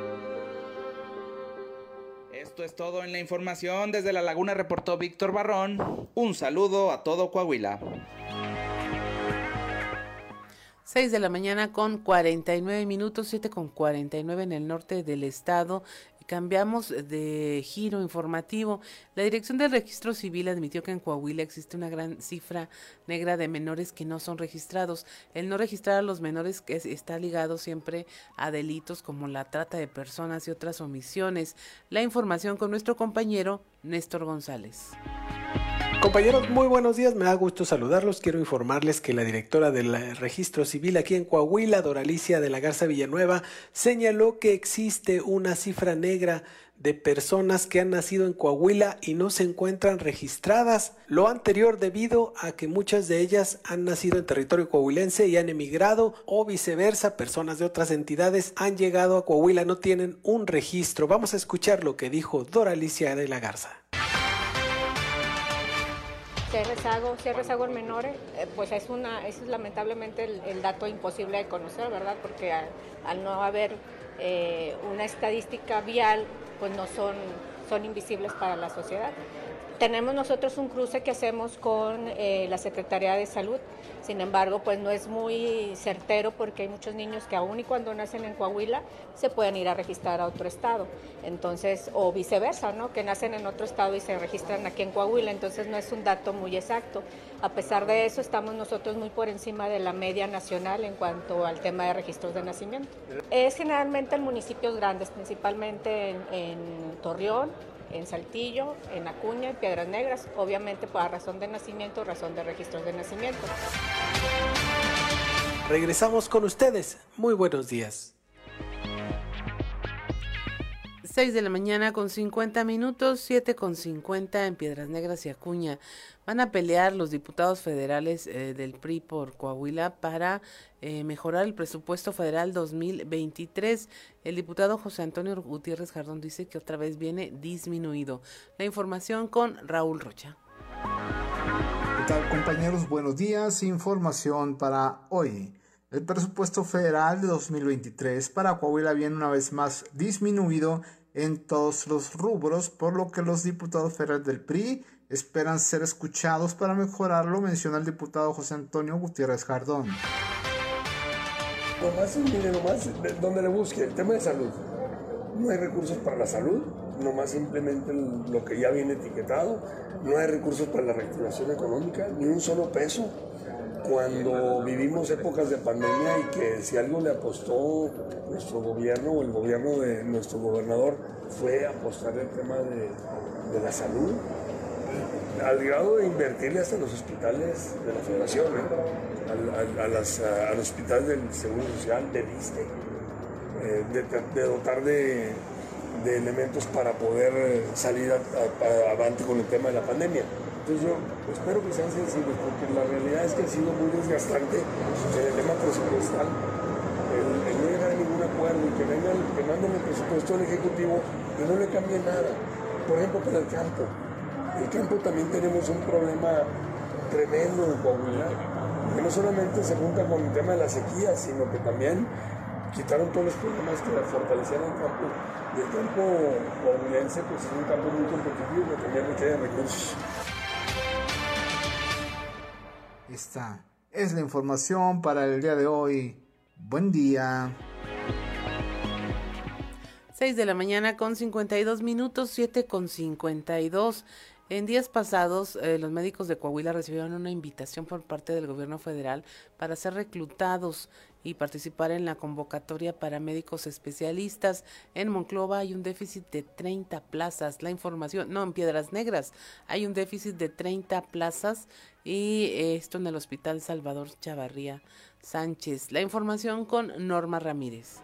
Esto es todo en la información. Desde La Laguna reportó Víctor Barrón. Un saludo a todo Coahuila. 6 de la mañana con 49 minutos, 7 con 49 en el norte del estado. Cambiamos de giro informativo. La Dirección del Registro Civil admitió que en Coahuila existe una gran cifra negra de menores que no son registrados. El no registrar a los menores está ligado siempre a delitos como la trata de personas y otras omisiones. La información con nuestro compañero Néstor González. Compañeros, muy buenos días, me da gusto saludarlos. Quiero informarles que la directora del registro civil aquí en Coahuila, Doralicia de la Garza Villanueva, señaló que existe una cifra negra de personas que han nacido en Coahuila y no se encuentran registradas. Lo anterior debido a que muchas de ellas han nacido en territorio coahuilense y han emigrado o viceversa, personas de otras entidades han llegado a Coahuila, no tienen un registro. Vamos a escuchar lo que dijo Doralicia de la Garza hay rezago, rezago en menores, eh, pues es una, es lamentablemente el, dato imposible de conocer, ¿verdad? Porque al, no haber eh, una estadística vial, pues no son, son invisibles para la sociedad. Tenemos nosotros un cruce que hacemos con eh, la Secretaría de Salud, sin embargo, pues no es muy certero porque hay muchos niños que aún y cuando nacen en Coahuila se pueden ir a registrar a otro estado, entonces, o viceversa, ¿no? Que nacen en otro estado y se registran aquí en Coahuila, entonces no es un dato muy exacto. A pesar de eso, estamos nosotros muy por encima de la media nacional en cuanto al tema de registros de nacimiento. Es generalmente en municipios grandes, principalmente en, en Torreón, en Saltillo, en Acuña, en Piedras Negras, obviamente por razón de nacimiento, razón de registros de nacimiento. Regresamos con ustedes. Muy buenos días. 6 de la mañana con 50 minutos, 7 con 50 en Piedras Negras y Acuña. Van a pelear los diputados federales eh, del PRI por Coahuila para eh, mejorar el presupuesto federal 2023. El diputado José Antonio Gutiérrez Jardón dice que otra vez viene disminuido. La información con Raúl Rocha. ¿Qué tal compañeros? Buenos días. Información para hoy. El presupuesto federal de 2023 para Coahuila viene una vez más disminuido en todos los rubros, por lo que los diputados federales del PRI esperan ser escuchados para mejorarlo, menciona el diputado José Antonio Gutiérrez Jardón. Nomás, mire, nomás, donde le busque, el tema de salud. No hay recursos para la salud, nomás simplemente lo que ya viene etiquetado. No hay recursos para la reactivación económica, ni un solo peso. Cuando vivimos épocas de pandemia y que si algo le apostó nuestro gobierno o el gobierno de nuestro gobernador fue apostar el tema de, la salud, al grado de invertirle hasta los hospitales de la federación, ¿eh? a, los hospitales del Seguro Social, del ISTE, eh, de, de, dotar de, de, elementos para poder salir adelante con el tema de la pandemia. Entonces yo espero que sean sensibles, porque la realidad es que ha sido muy desgastante en el tema presupuestal, el, el no llegar a ningún acuerdo y que, vengan, que manden el presupuesto al Ejecutivo y no le cambie nada. Por ejemplo, para el campo el campo también tenemos un problema tremendo en Coahuila, que no solamente se junta con el tema de la sequía, sino que también quitaron todos los problemas que fortalecían el campo. Y el campo coahuilense pues, es un campo muy competitivo que también requiere recursos. Esta es la información para el día de hoy. Buen día. 6 de la mañana con 52 minutos, 7 con 52. En días pasados, eh, los médicos de Coahuila recibieron una invitación por parte del gobierno federal para ser reclutados y participar en la convocatoria para médicos especialistas. En Monclova hay un déficit de 30 plazas. La información, no, en Piedras Negras hay un déficit de 30 plazas y esto en el Hospital Salvador Chavarría Sánchez. La información con Norma Ramírez.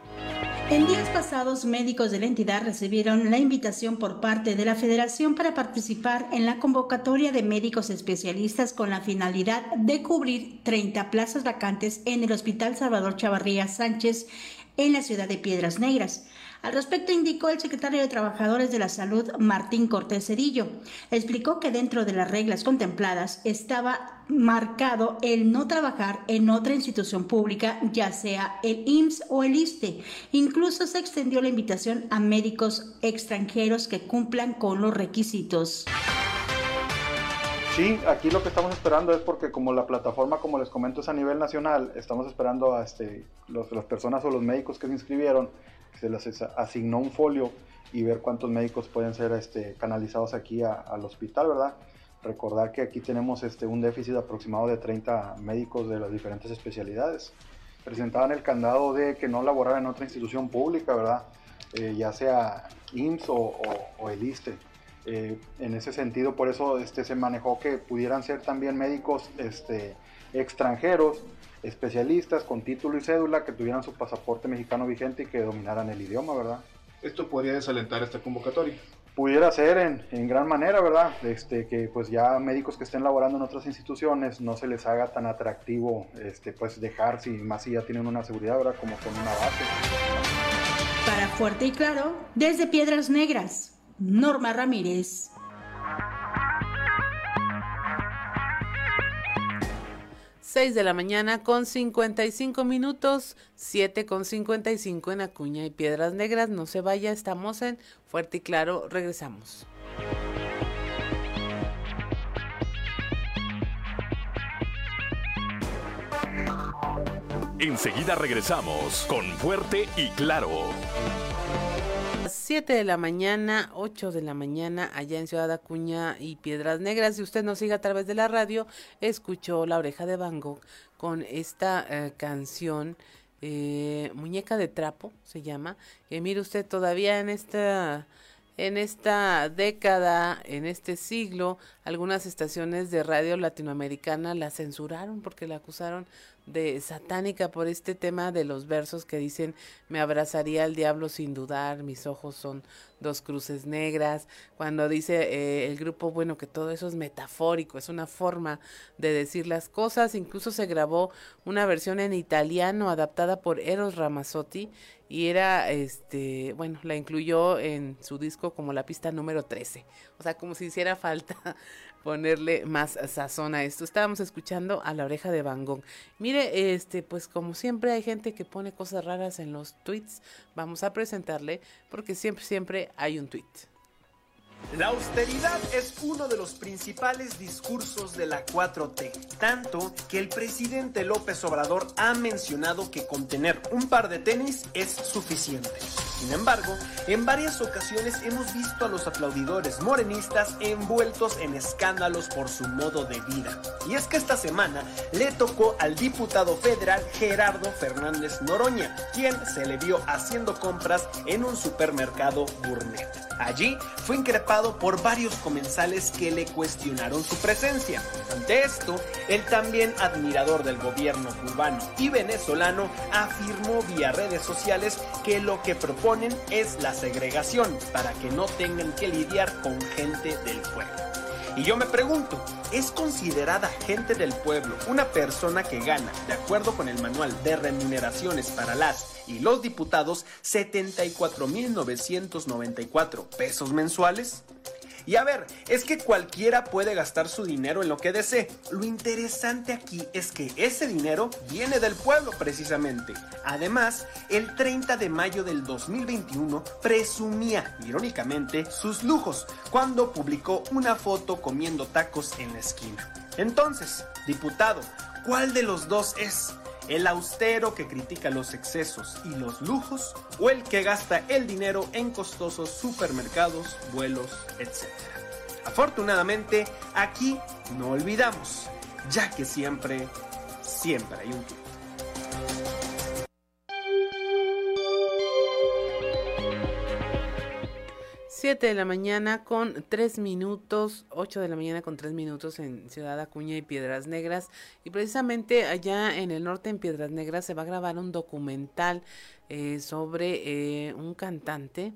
En días pasados, médicos de la entidad recibieron la invitación por parte de la Federación para participar en la convocatoria de médicos especialistas con la finalidad de cubrir 30 plazas vacantes en el Hospital Salvador Chavarría Sánchez en la ciudad de Piedras Negras. Al respecto indicó el secretario de Trabajadores de la Salud, Martín Cortés Cedillo. Explicó que dentro de las reglas contempladas estaba marcado el no trabajar en otra institución pública, ya sea el IMSS o el ISTE. Incluso se extendió la invitación a médicos extranjeros que cumplan con los requisitos. Sí, aquí lo que estamos esperando es porque como la plataforma, como les comento, es a nivel nacional, estamos esperando a este, los, las personas o los médicos que se inscribieron, se les asignó un folio y ver cuántos médicos pueden ser este, canalizados aquí al hospital, ¿verdad? Recordar que aquí tenemos este, un déficit aproximado de 30 médicos de las diferentes especialidades. Presentaban el candado de que no laborar en otra institución pública, ¿verdad? Eh, ya sea IMSS o, o, o el ISTE. Eh, en ese sentido, por eso este, se manejó que pudieran ser también médicos este, extranjeros, especialistas con título y cédula que tuvieran su pasaporte mexicano vigente y que dominaran el idioma, ¿verdad? ¿Esto podría desalentar esta convocatoria? Pudiera ser en, en gran manera, ¿verdad? Este, que pues ya médicos que estén laborando en otras instituciones no se les haga tan atractivo este, pues dejar, si más si ya tienen una seguridad, ¿verdad? Como con una base. Para Fuerte y Claro, desde Piedras Negras. Norma Ramírez. Seis de la mañana con 55 minutos, 7 con 55 en Acuña y Piedras Negras. No se vaya, estamos en Fuerte y Claro, regresamos. Enseguida regresamos con Fuerte y Claro. 7 de la mañana, 8 de la mañana, allá en Ciudad Acuña y Piedras Negras. Si usted nos sigue a través de la radio, escuchó La Oreja de Van con esta eh, canción, eh, Muñeca de Trapo, se llama. Que mire usted, todavía en esta en esta década, en este siglo, algunas estaciones de radio latinoamericana la censuraron porque la acusaron de satánica por este tema de los versos que dicen me abrazaría al diablo sin dudar, mis ojos son dos cruces negras, cuando dice eh, el grupo, bueno, que todo eso es metafórico, es una forma de decir las cosas, incluso se grabó una versión en italiano adaptada por Eros Ramazzotti y era, este, bueno, la incluyó en su disco como la pista número 13, o sea, como si hiciera falta ponerle más sazón a esto. Estábamos escuchando a la oreja de Van Gogh. Mire, este, pues como siempre hay gente que pone cosas raras en los tweets, vamos a presentarle porque siempre, siempre hay un tweet. La austeridad es uno de los principales discursos de la 4T, tanto que el presidente López Obrador ha mencionado que con tener un par de tenis es suficiente. Sin embargo, en varias ocasiones hemos visto a los aplaudidores morenistas envueltos en escándalos por su modo de vida. Y es que esta semana le tocó al diputado federal Gerardo Fernández Noroña, quien se le vio haciendo compras en un supermercado gourmet. Allí fue increpado por varios comensales que le cuestionaron su presencia. Ante esto, el también admirador del gobierno cubano y venezolano afirmó vía redes sociales que lo que proponen es la segregación para que no tengan que lidiar con gente del pueblo. Y yo me pregunto, ¿es considerada gente del pueblo una persona que gana, de acuerdo con el manual de remuneraciones para las y los diputados, 74.994 pesos mensuales? Y a ver, es que cualquiera puede gastar su dinero en lo que desee. Lo interesante aquí es que ese dinero viene del pueblo precisamente. Además, el 30 de mayo del 2021 presumía, irónicamente, sus lujos cuando publicó una foto comiendo tacos en la esquina. Entonces, diputado, ¿cuál de los dos es? ¿El austero que critica los excesos y los lujos? ¿O el que gasta el dinero en costosos supermercados, vuelos, etc.? Afortunadamente, aquí no olvidamos, ya que siempre, siempre hay un tweet. 7 de la mañana con 3 minutos, 8 de la mañana con 3 minutos en Ciudad Acuña y Piedras Negras. Y precisamente allá en el norte, en Piedras Negras, se va a grabar un documental eh, sobre eh, un cantante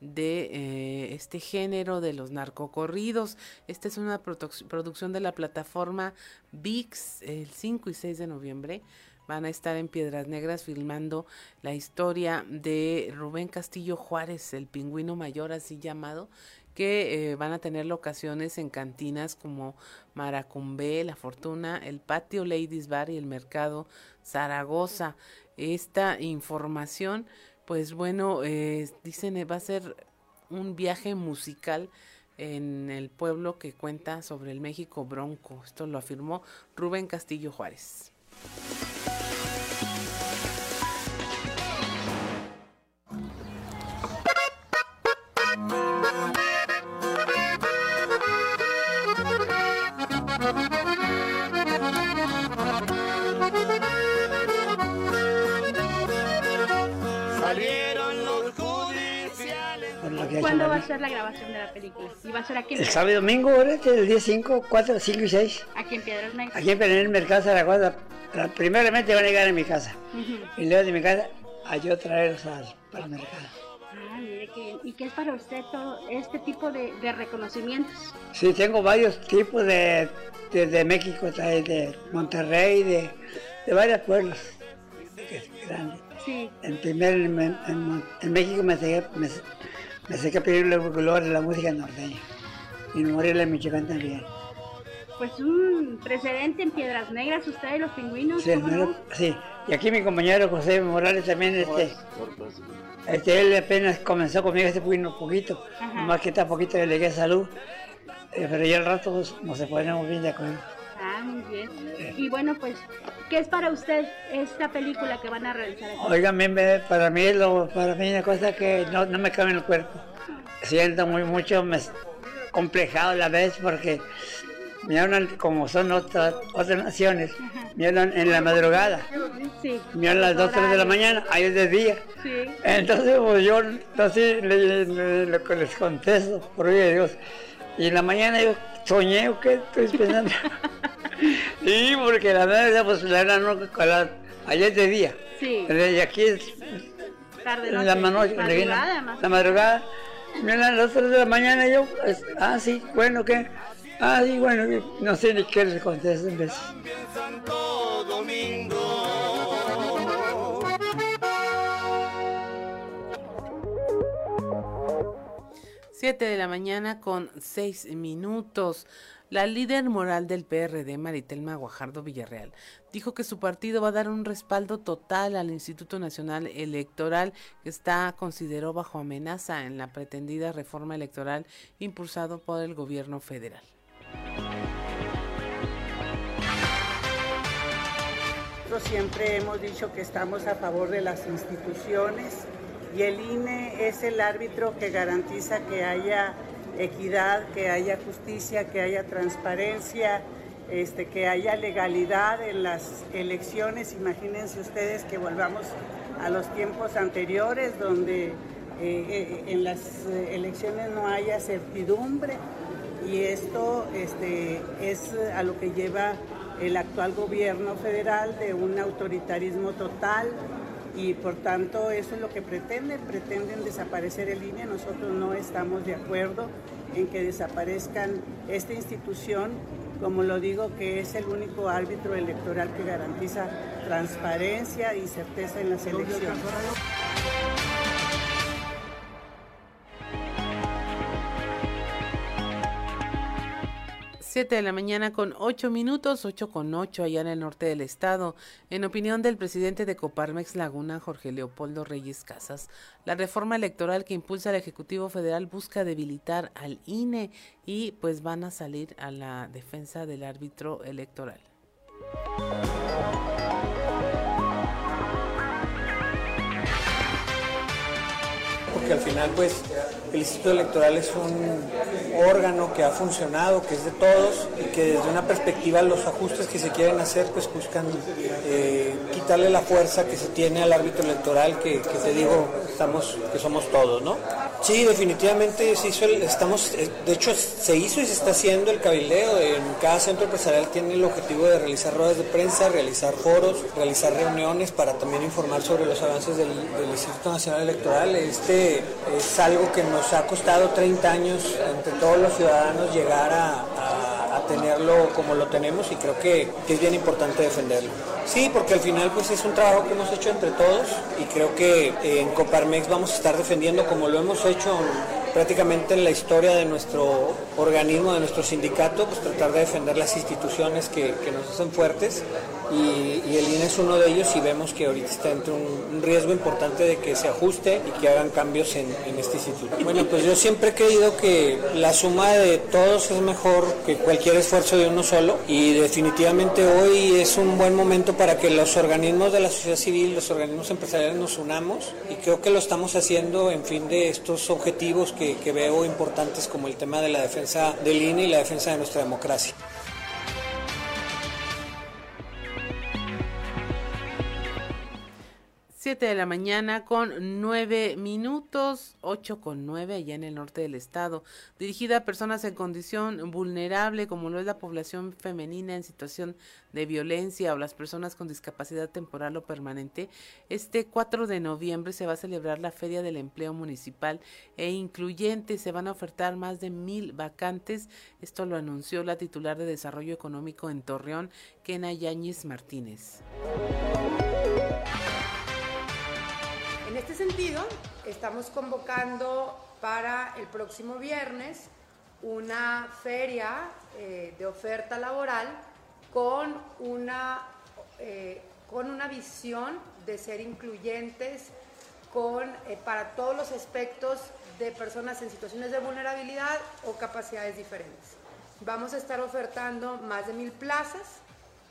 de eh, este género de los narcocorridos. Esta es una producción de la plataforma VIX el 5 y 6 de noviembre van a estar en Piedras Negras filmando la historia de Rubén Castillo Juárez, el pingüino mayor así llamado, que eh, van a tener locaciones en cantinas como Maracumbé, La Fortuna, el Patio Ladies Bar y el Mercado Zaragoza. Esta información, pues bueno, eh, dicen va a ser un viaje musical en el pueblo que cuenta sobre el México Bronco. Esto lo afirmó Rubén Castillo Juárez. ¿Cuándo va a ser la grabación de la película? ¿Y va a ser aquí El sábado y domingo, ahora, el día 5, 4, 5 y 6. Aquí en Piedras Negras. Aquí en el Mercado Zaragoza. Primeramente van a llegar a mi casa. Y luego de mi casa a yo traerlos al, para el mercado. Ah, mire qué bien. ¿Y qué es para usted todo este tipo de, de reconocimientos? Sí, tengo varios tipos de, de, de México, de Monterrey, de, de varios pueblos que es grande. Sí. En primer, en, en- en México me me, me saqué a pedirle gloria a la música norteña. Y en Morelia, Michoacán también. Pues un precedente en Piedras Negras, usted y los pingüinos. Sí, el ¿cómo mero- no? sí. Y aquí mi compañero José Morales también, este, este, él apenas comenzó conmigo este poquito, poquito Ajá. más que está poquito le llegué salud, eh, pero ya al rato pues, nos ponemos bien de acuerdo. Ah, muy bien. Y bueno, pues, ¿qué es para usted esta película que van a realizar aquí? Oigan, me- me- para mí lo, para mí es una cosa que no, no me cabe en el cuerpo. Siento muy mucho me, complejado a la vez porque me hablan como son otras otras naciones, me hablan en la madrugada, Sí. me hablan a las 2 3 de la mañana, ahí es de día. Sí. Entonces, pues yo así le- le- lo que les contesto, por Dios. Y en la mañana yo soñé o qué estoy pensando. sí, porque la verdad, pues la verdad no, con la- allá es de día. Sí. Y aquí es Tarde, la, noche. mano- Madrugada, más. la madrugada. Mira, a las 3 de la mañana yo, pues, ah, sí, bueno, ¿qué? Ah, sí, bueno, no sé ni qué les contesto en vez. Siete de la mañana con seis minutos. La líder moral del PRD, Maritelma Guajardo Villarreal, dijo que su partido va a dar un respaldo total al Instituto Nacional Electoral que está consideró bajo amenaza en la pretendida reforma electoral impulsado por el gobierno federal. Nosotros siempre hemos dicho que estamos a favor de las instituciones y el INE es el árbitro que garantiza que haya equidad, que haya justicia, que haya transparencia, este, que haya legalidad en las elecciones. Imagínense ustedes que volvamos a los tiempos anteriores donde eh, eh, en las eh, elecciones no haya certidumbre y esto este, es a lo que lleva el actual gobierno federal de un autoritarismo total y por tanto eso es lo que pretenden, pretenden desaparecer el INE, nosotros no estamos de acuerdo en que desaparezcan esta institución, como lo digo, que es el único árbitro electoral que garantiza transparencia y certeza en las elecciones. 7 de la mañana con 8 minutos, 8 con 8 allá en el norte del estado. En opinión del presidente de Coparmex Laguna, Jorge Leopoldo Reyes Casas, la reforma electoral que impulsa el Ejecutivo Federal busca debilitar al INE y pues van a salir a la defensa del árbitro electoral. Porque al final pues el Instituto Electoral es un órgano que ha funcionado, que es de todos y que desde una perspectiva los ajustes que se quieren hacer pues buscan eh, quitarle la fuerza que se tiene al árbitro electoral que, te digo estamos que somos todos, ¿no? Sí, definitivamente se hizo el, estamos, eh, de hecho se hizo y se está haciendo el cabildeo. En cada centro empresarial tiene el objetivo de realizar ruedas de prensa, realizar foros, realizar reuniones para también informar sobre los avances del Instituto Nacional Electoral. Este es algo que nos ha costado 30 años entre todos los ciudadanos llegar a, tenerlo como lo tenemos y creo que, es bien importante defenderlo. Sí, porque al final pues es un trabajo que hemos hecho entre todos y creo que en Coparmex vamos a estar defendiendo como lo hemos hecho prácticamente en la historia de nuestro organismo, de nuestro sindicato, pues tratar de defender las instituciones que, que nos hacen fuertes y, y, el INE es uno de ellos y vemos que ahorita está entre un, un riesgo importante de que se ajuste y que hagan cambios en, este instituto. Bueno, pues yo siempre he creído que la suma de todos es mejor que cualquier esfuerzo de uno solo y definitivamente hoy es un buen momento para que los organismos de la sociedad civil, los organismos empresariales nos unamos y creo que lo estamos haciendo en fin de estos objetivos que, que veo importantes como el tema de la defensa del INE y la defensa de nuestra democracia. 7 de la mañana con 9 minutos, 8 con 9 allá en el norte del estado, dirigida a personas en condición vulnerable como lo es la población femenina en situación de violencia o las personas con discapacidad temporal o permanente. Este 4 de noviembre se va a celebrar la Feria del Empleo Municipal e incluyente. Se van a ofertar más de mil vacantes. Esto lo anunció la titular de Desarrollo Económico en Torreón, Kena Yáñez Martínez. Este sentido, estamos convocando para el próximo viernes una feria eh, de oferta laboral con una, eh, con una visión de ser incluyentes con, eh, para todos los aspectos de personas en situaciones de vulnerabilidad o capacidades diferentes. Vamos a estar ofertando más de mil plazas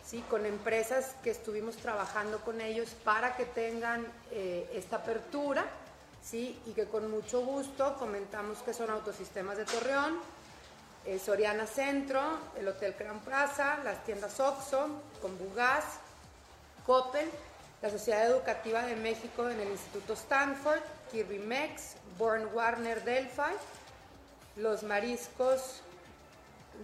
¿sí? con empresas que estuvimos trabajando con ellos para que tengan eh, esta apertura ¿sí? y que con mucho gusto comentamos que son Autosistemas de Torreón, eh, Soriana Centro, el Hotel Gran Plaza, las tiendas Oxxo, Conbugas, Coppel, la Sociedad Educativa de México en el Instituto Stanford, Kirby Mex, Born Warner Delphi, los mariscos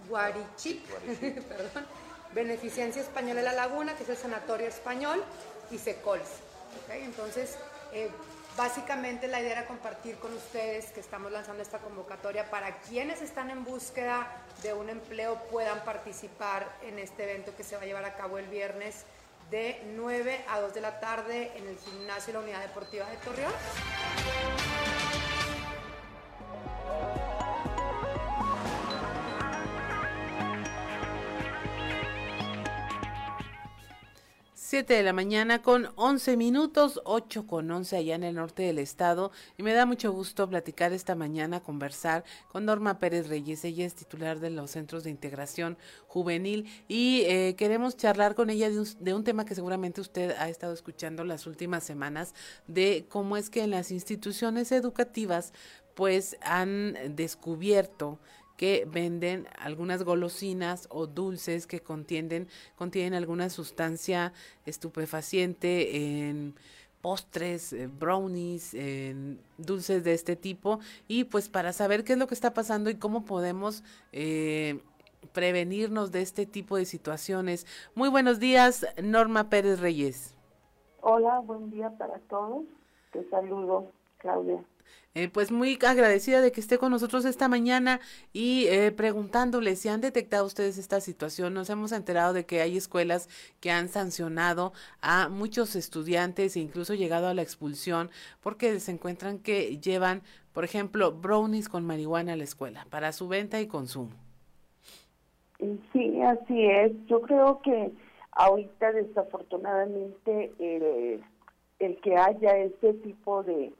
Guarichip, perdón, Beneficencia Española de la Laguna, que es el Sanatorio Español, y Secols. Entonces, eh, Básicamente la idea era compartir con ustedes que estamos lanzando esta convocatoria para quienes están en búsqueda de un empleo puedan participar en este evento que se va a llevar a cabo el viernes de 9 a 2 de la tarde en el gimnasio de la Unidad Deportiva de Torreón. 7 de la mañana con 11 minutos, 8 con 11 allá en el norte del estado. Y me da mucho gusto platicar esta mañana, conversar con Norma Pérez Reyes. Ella es titular de los Centros de Integración Juvenil y eh, queremos charlar con ella de un, de un tema que seguramente usted ha estado escuchando las últimas semanas, de cómo es que en las instituciones educativas pues han descubierto que venden algunas golosinas o dulces que contienen, contienen alguna sustancia estupefaciente en postres, eh, brownies, en dulces de este tipo y pues para saber qué es lo que está pasando y cómo podemos eh, prevenirnos de este tipo de situaciones. Muy buenos días, Norma Pérez Reyes. Hola, buen día para todos. Te saludo, Claudia. Eh, pues muy agradecida de que esté con nosotros esta mañana y eh, preguntándole si han detectado ustedes esta situación. Nos hemos enterado de que hay escuelas que han sancionado a muchos estudiantes e incluso llegado a la expulsión porque se encuentran que llevan, por ejemplo, brownies con marihuana a la escuela para su venta y consumo. Sí, así es. Yo creo que ahorita desafortunadamente el, el que haya este tipo de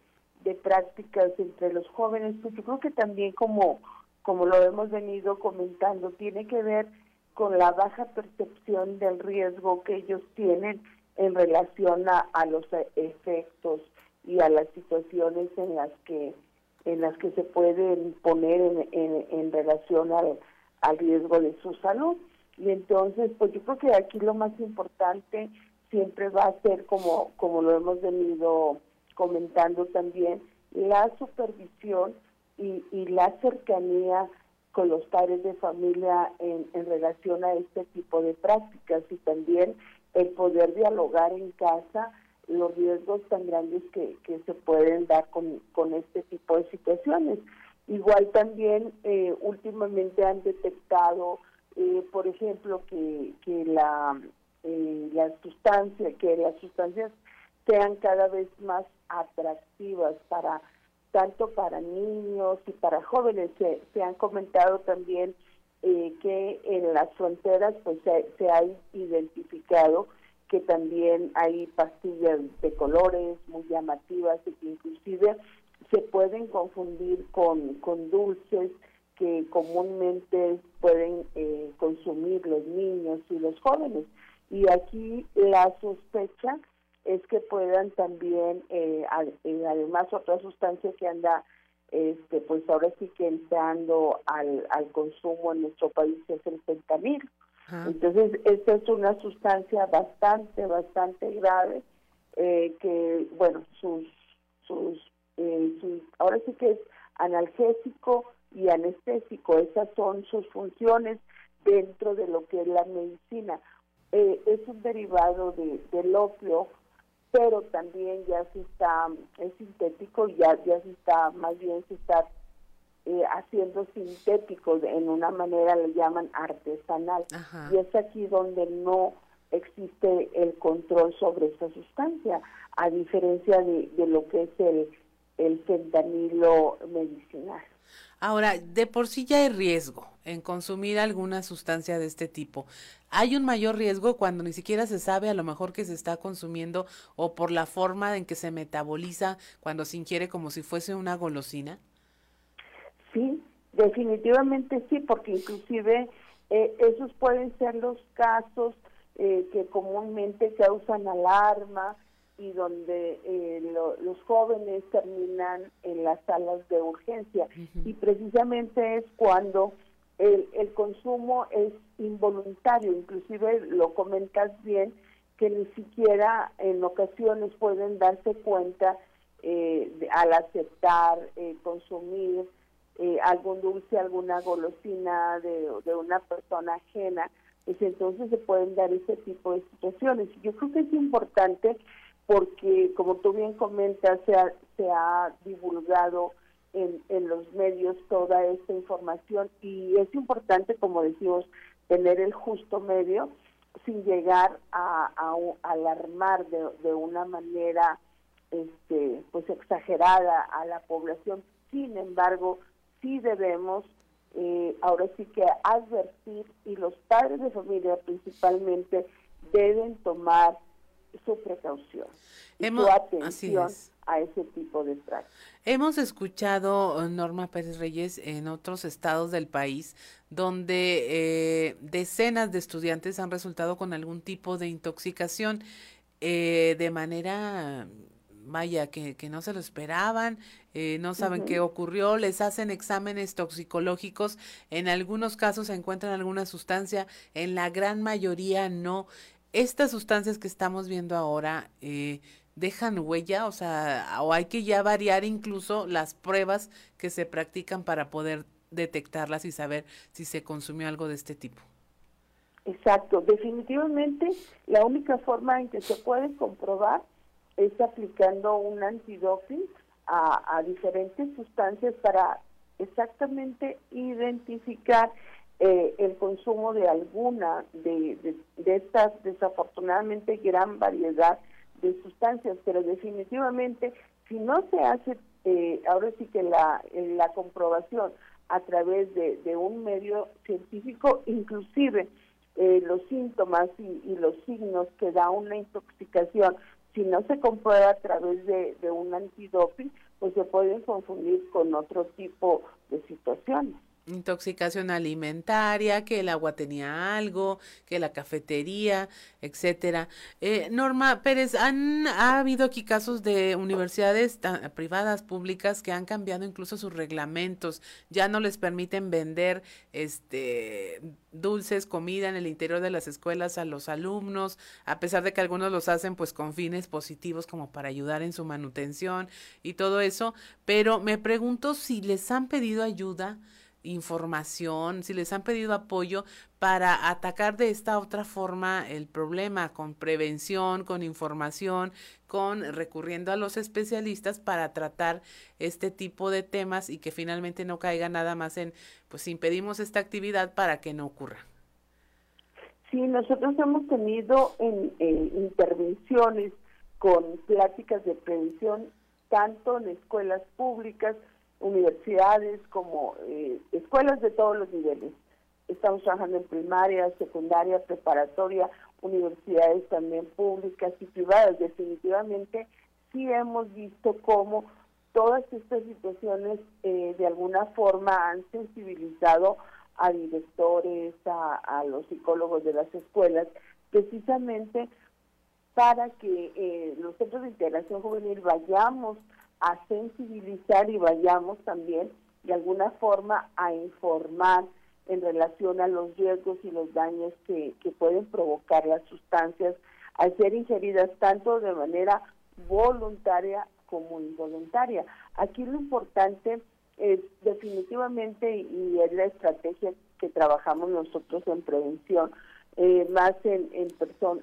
de prácticas entre los jóvenes, pues yo creo que también como, como lo hemos venido comentando, tiene que ver con la baja percepción del riesgo que ellos tienen en relación a, los efectos y a las situaciones en las que en las que se pueden poner en, en, relación al, al riesgo de su salud. Y entonces, pues yo creo que aquí lo más importante siempre va a ser, como, como lo hemos venido comentando también la supervisión y, la cercanía con los padres de familia en, relación a este tipo de prácticas y también el poder dialogar en casa los riesgos tan grandes que, se pueden dar con, con este tipo de situaciones. Igual también eh, últimamente han detectado, eh, por ejemplo, que, que la, eh, la sustancia, que las sustancias sean cada vez más atractivas para tanto para niños y para jóvenes. Se, han comentado también eh, que en las fronteras pues se, ha identificado que también hay pastillas de colores muy llamativas y que inclusive se pueden confundir con, con dulces que comúnmente pueden eh, consumir los niños y los jóvenes. Y aquí la sospecha es que puedan también, eh, eh, además otra sustancia que anda, este, pues ahora sí que entrando al, al consumo en nuestro país es el fentanil. Entonces, esta es una sustancia bastante, bastante grave, eh, que, bueno, sus, sus, sus, ahora sí que es analgésico y anestésico, esas son sus funciones dentro de lo que es la medicina. es un derivado de, del opio, pero también ya se está, es sintético, ya, ya se está, más bien se está eh, haciendo sintético en una manera le llaman artesanal. Y es aquí donde no existe el control sobre esta sustancia, a diferencia de, de lo que es el, el fentanilo medicinal. Ahora, de por sí ya hay riesgo en consumir alguna sustancia de este tipo. ¿Hay un mayor riesgo cuando ni siquiera se sabe a lo mejor que se está consumiendo o por la forma en que se metaboliza cuando se ingiere como si fuese una golosina? Sí, definitivamente sí, porque inclusive eh, esos pueden ser los casos eh, que comúnmente causan alarma, y donde eh, los jóvenes terminan en las salas de urgencia. Y precisamente es cuando el, el consumo es involuntario, inclusive lo comentas bien, que ni siquiera en ocasiones pueden darse cuenta eh, al aceptar eh, consumir algún dulce, alguna golosina de, de una persona ajena, pues entonces se pueden dar ese tipo de situaciones. Yo creo que es importante porque como tú bien comentas, se ha, se ha divulgado en, en los medios toda esta información y es importante, como decimos, tener el justo medio sin llegar a, alarmar de, de, una manera este pues exagerada a la población. Sin embargo sí debemos eh, ahora sí que advertir y los padres de familia principalmente deben tomar su precaución su atención a ese tipo de prácticas. Hemos escuchado, Norma Pérez Reyes, en otros estados del país, donde eh, decenas de estudiantes han resultado con algún tipo de intoxicación eh, de manera, vaya, que, que, no se lo esperaban, eh, no saben qué ocurrió, les hacen exámenes toxicológicos, en algunos casos se encuentran alguna sustancia, en la gran mayoría no. Estas sustancias que estamos viendo ahora, eh, dejan huella, o sea, o hay que ya variar incluso las pruebas que se practican para poder detectarlas y saber si se consumió algo de este tipo. Exacto, definitivamente la única forma en que se puede comprobar es aplicando un antidoping a, a diferentes sustancias para exactamente identificar eh, el consumo de alguna de, de, estas desafortunadamente gran variedad de sustancias, pero definitivamente si no se hace, eh, ahora sí que la, la comprobación a través de, de un medio científico, inclusive eh, los síntomas y, los signos que da una intoxicación, si no se comprueba a través de, de un antidoping, pues se pueden confundir con otro tipo de situaciones intoxicación alimentaria, que el agua tenía algo, que la cafetería, etcétera. Eh, Norma Pérez, han ha habido aquí casos de universidades privadas, públicas que han cambiado incluso sus reglamentos, ya no les permiten vender este dulces, comida en el interior de las escuelas a los alumnos, a pesar de que algunos los hacen pues con fines positivos como para ayudar en su manutención y todo eso, pero me pregunto si les han pedido ayuda información, si les han pedido apoyo para atacar de esta otra forma el problema, con prevención, con información, con recurriendo a los especialistas para tratar este tipo de temas y que finalmente no caiga nada más en, pues impedimos esta actividad para que no ocurra. Sí, nosotros hemos tenido en, intervenciones con pláticas de prevención tanto en escuelas públicas universidades como eh, escuelas de todos los niveles. Estamos trabajando en primaria, secundaria, preparatoria, universidades también públicas y privadas. Definitivamente sí hemos visto cómo todas estas situaciones eh, de alguna forma han sensibilizado a directores, a, a, los psicólogos de las escuelas, precisamente para que eh, los centros de integración juvenil vayamos a sensibilizar y vayamos también de alguna forma a informar en relación a los riesgos y los daños que, que pueden provocar las sustancias al ser ingeridas tanto de manera voluntaria como involuntaria. Aquí lo importante es definitivamente, y es la estrategia que trabajamos nosotros en prevención, eh, más en, en,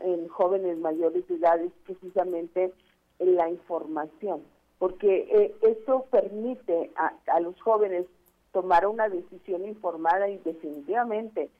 en jóvenes mayores de edad, es precisamente la información porque eh, esto permite a, los jóvenes tomar una decisión informada y definitivamente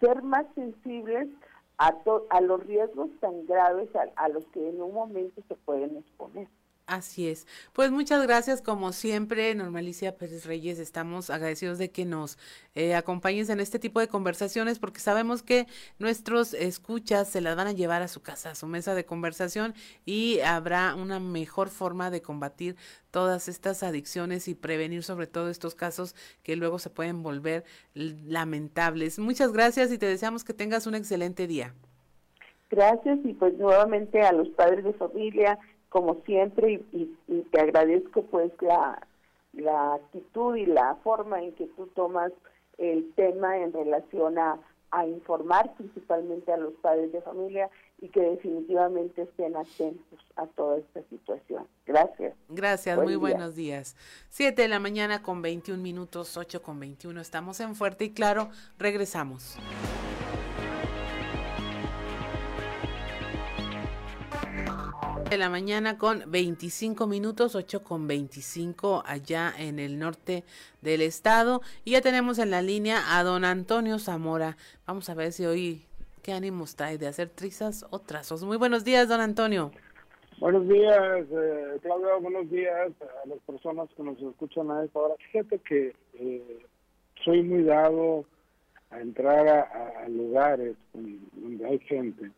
ser más sensibles a, a los riesgos tan graves a los que en un momento se pueden exponer. Así es. Pues muchas gracias, como siempre, Normalicia Pérez Reyes. Estamos agradecidos de que nos eh, acompañes en este tipo de conversaciones, porque sabemos que nuestros escuchas se las van a llevar a su casa, a su mesa de conversación, y habrá una mejor forma de combatir todas estas adicciones y prevenir sobre todo estos casos que luego se pueden volver lamentables. Muchas gracias y te deseamos que tengas un excelente día. Gracias y pues nuevamente a los padres de familia como siempre y, te agradezco pues la, la actitud y la forma en que tú tomas el tema en relación a, a informar principalmente a los padres de familia y que definitivamente estén atentos a toda esta situación. Gracias. Gracias, muy buenos días. Siete de la mañana con 21 minutos, ocho con 21. Estamos en Fuerte y Claro. Regresamos. De la mañana con 25 minutos, 8 con 25 allá en el norte del estado. Y ya tenemos en la línea a don Antonio Zamora. Vamos a ver si hoy qué ánimos trae de hacer trizas o trazos. Muy buenos días, don Antonio. Buenos días, eh, Claudia, buenos días a las personas que nos escuchan a esta hora. Fíjate que eh, soy muy dado a entrar a, lugares donde hay gente,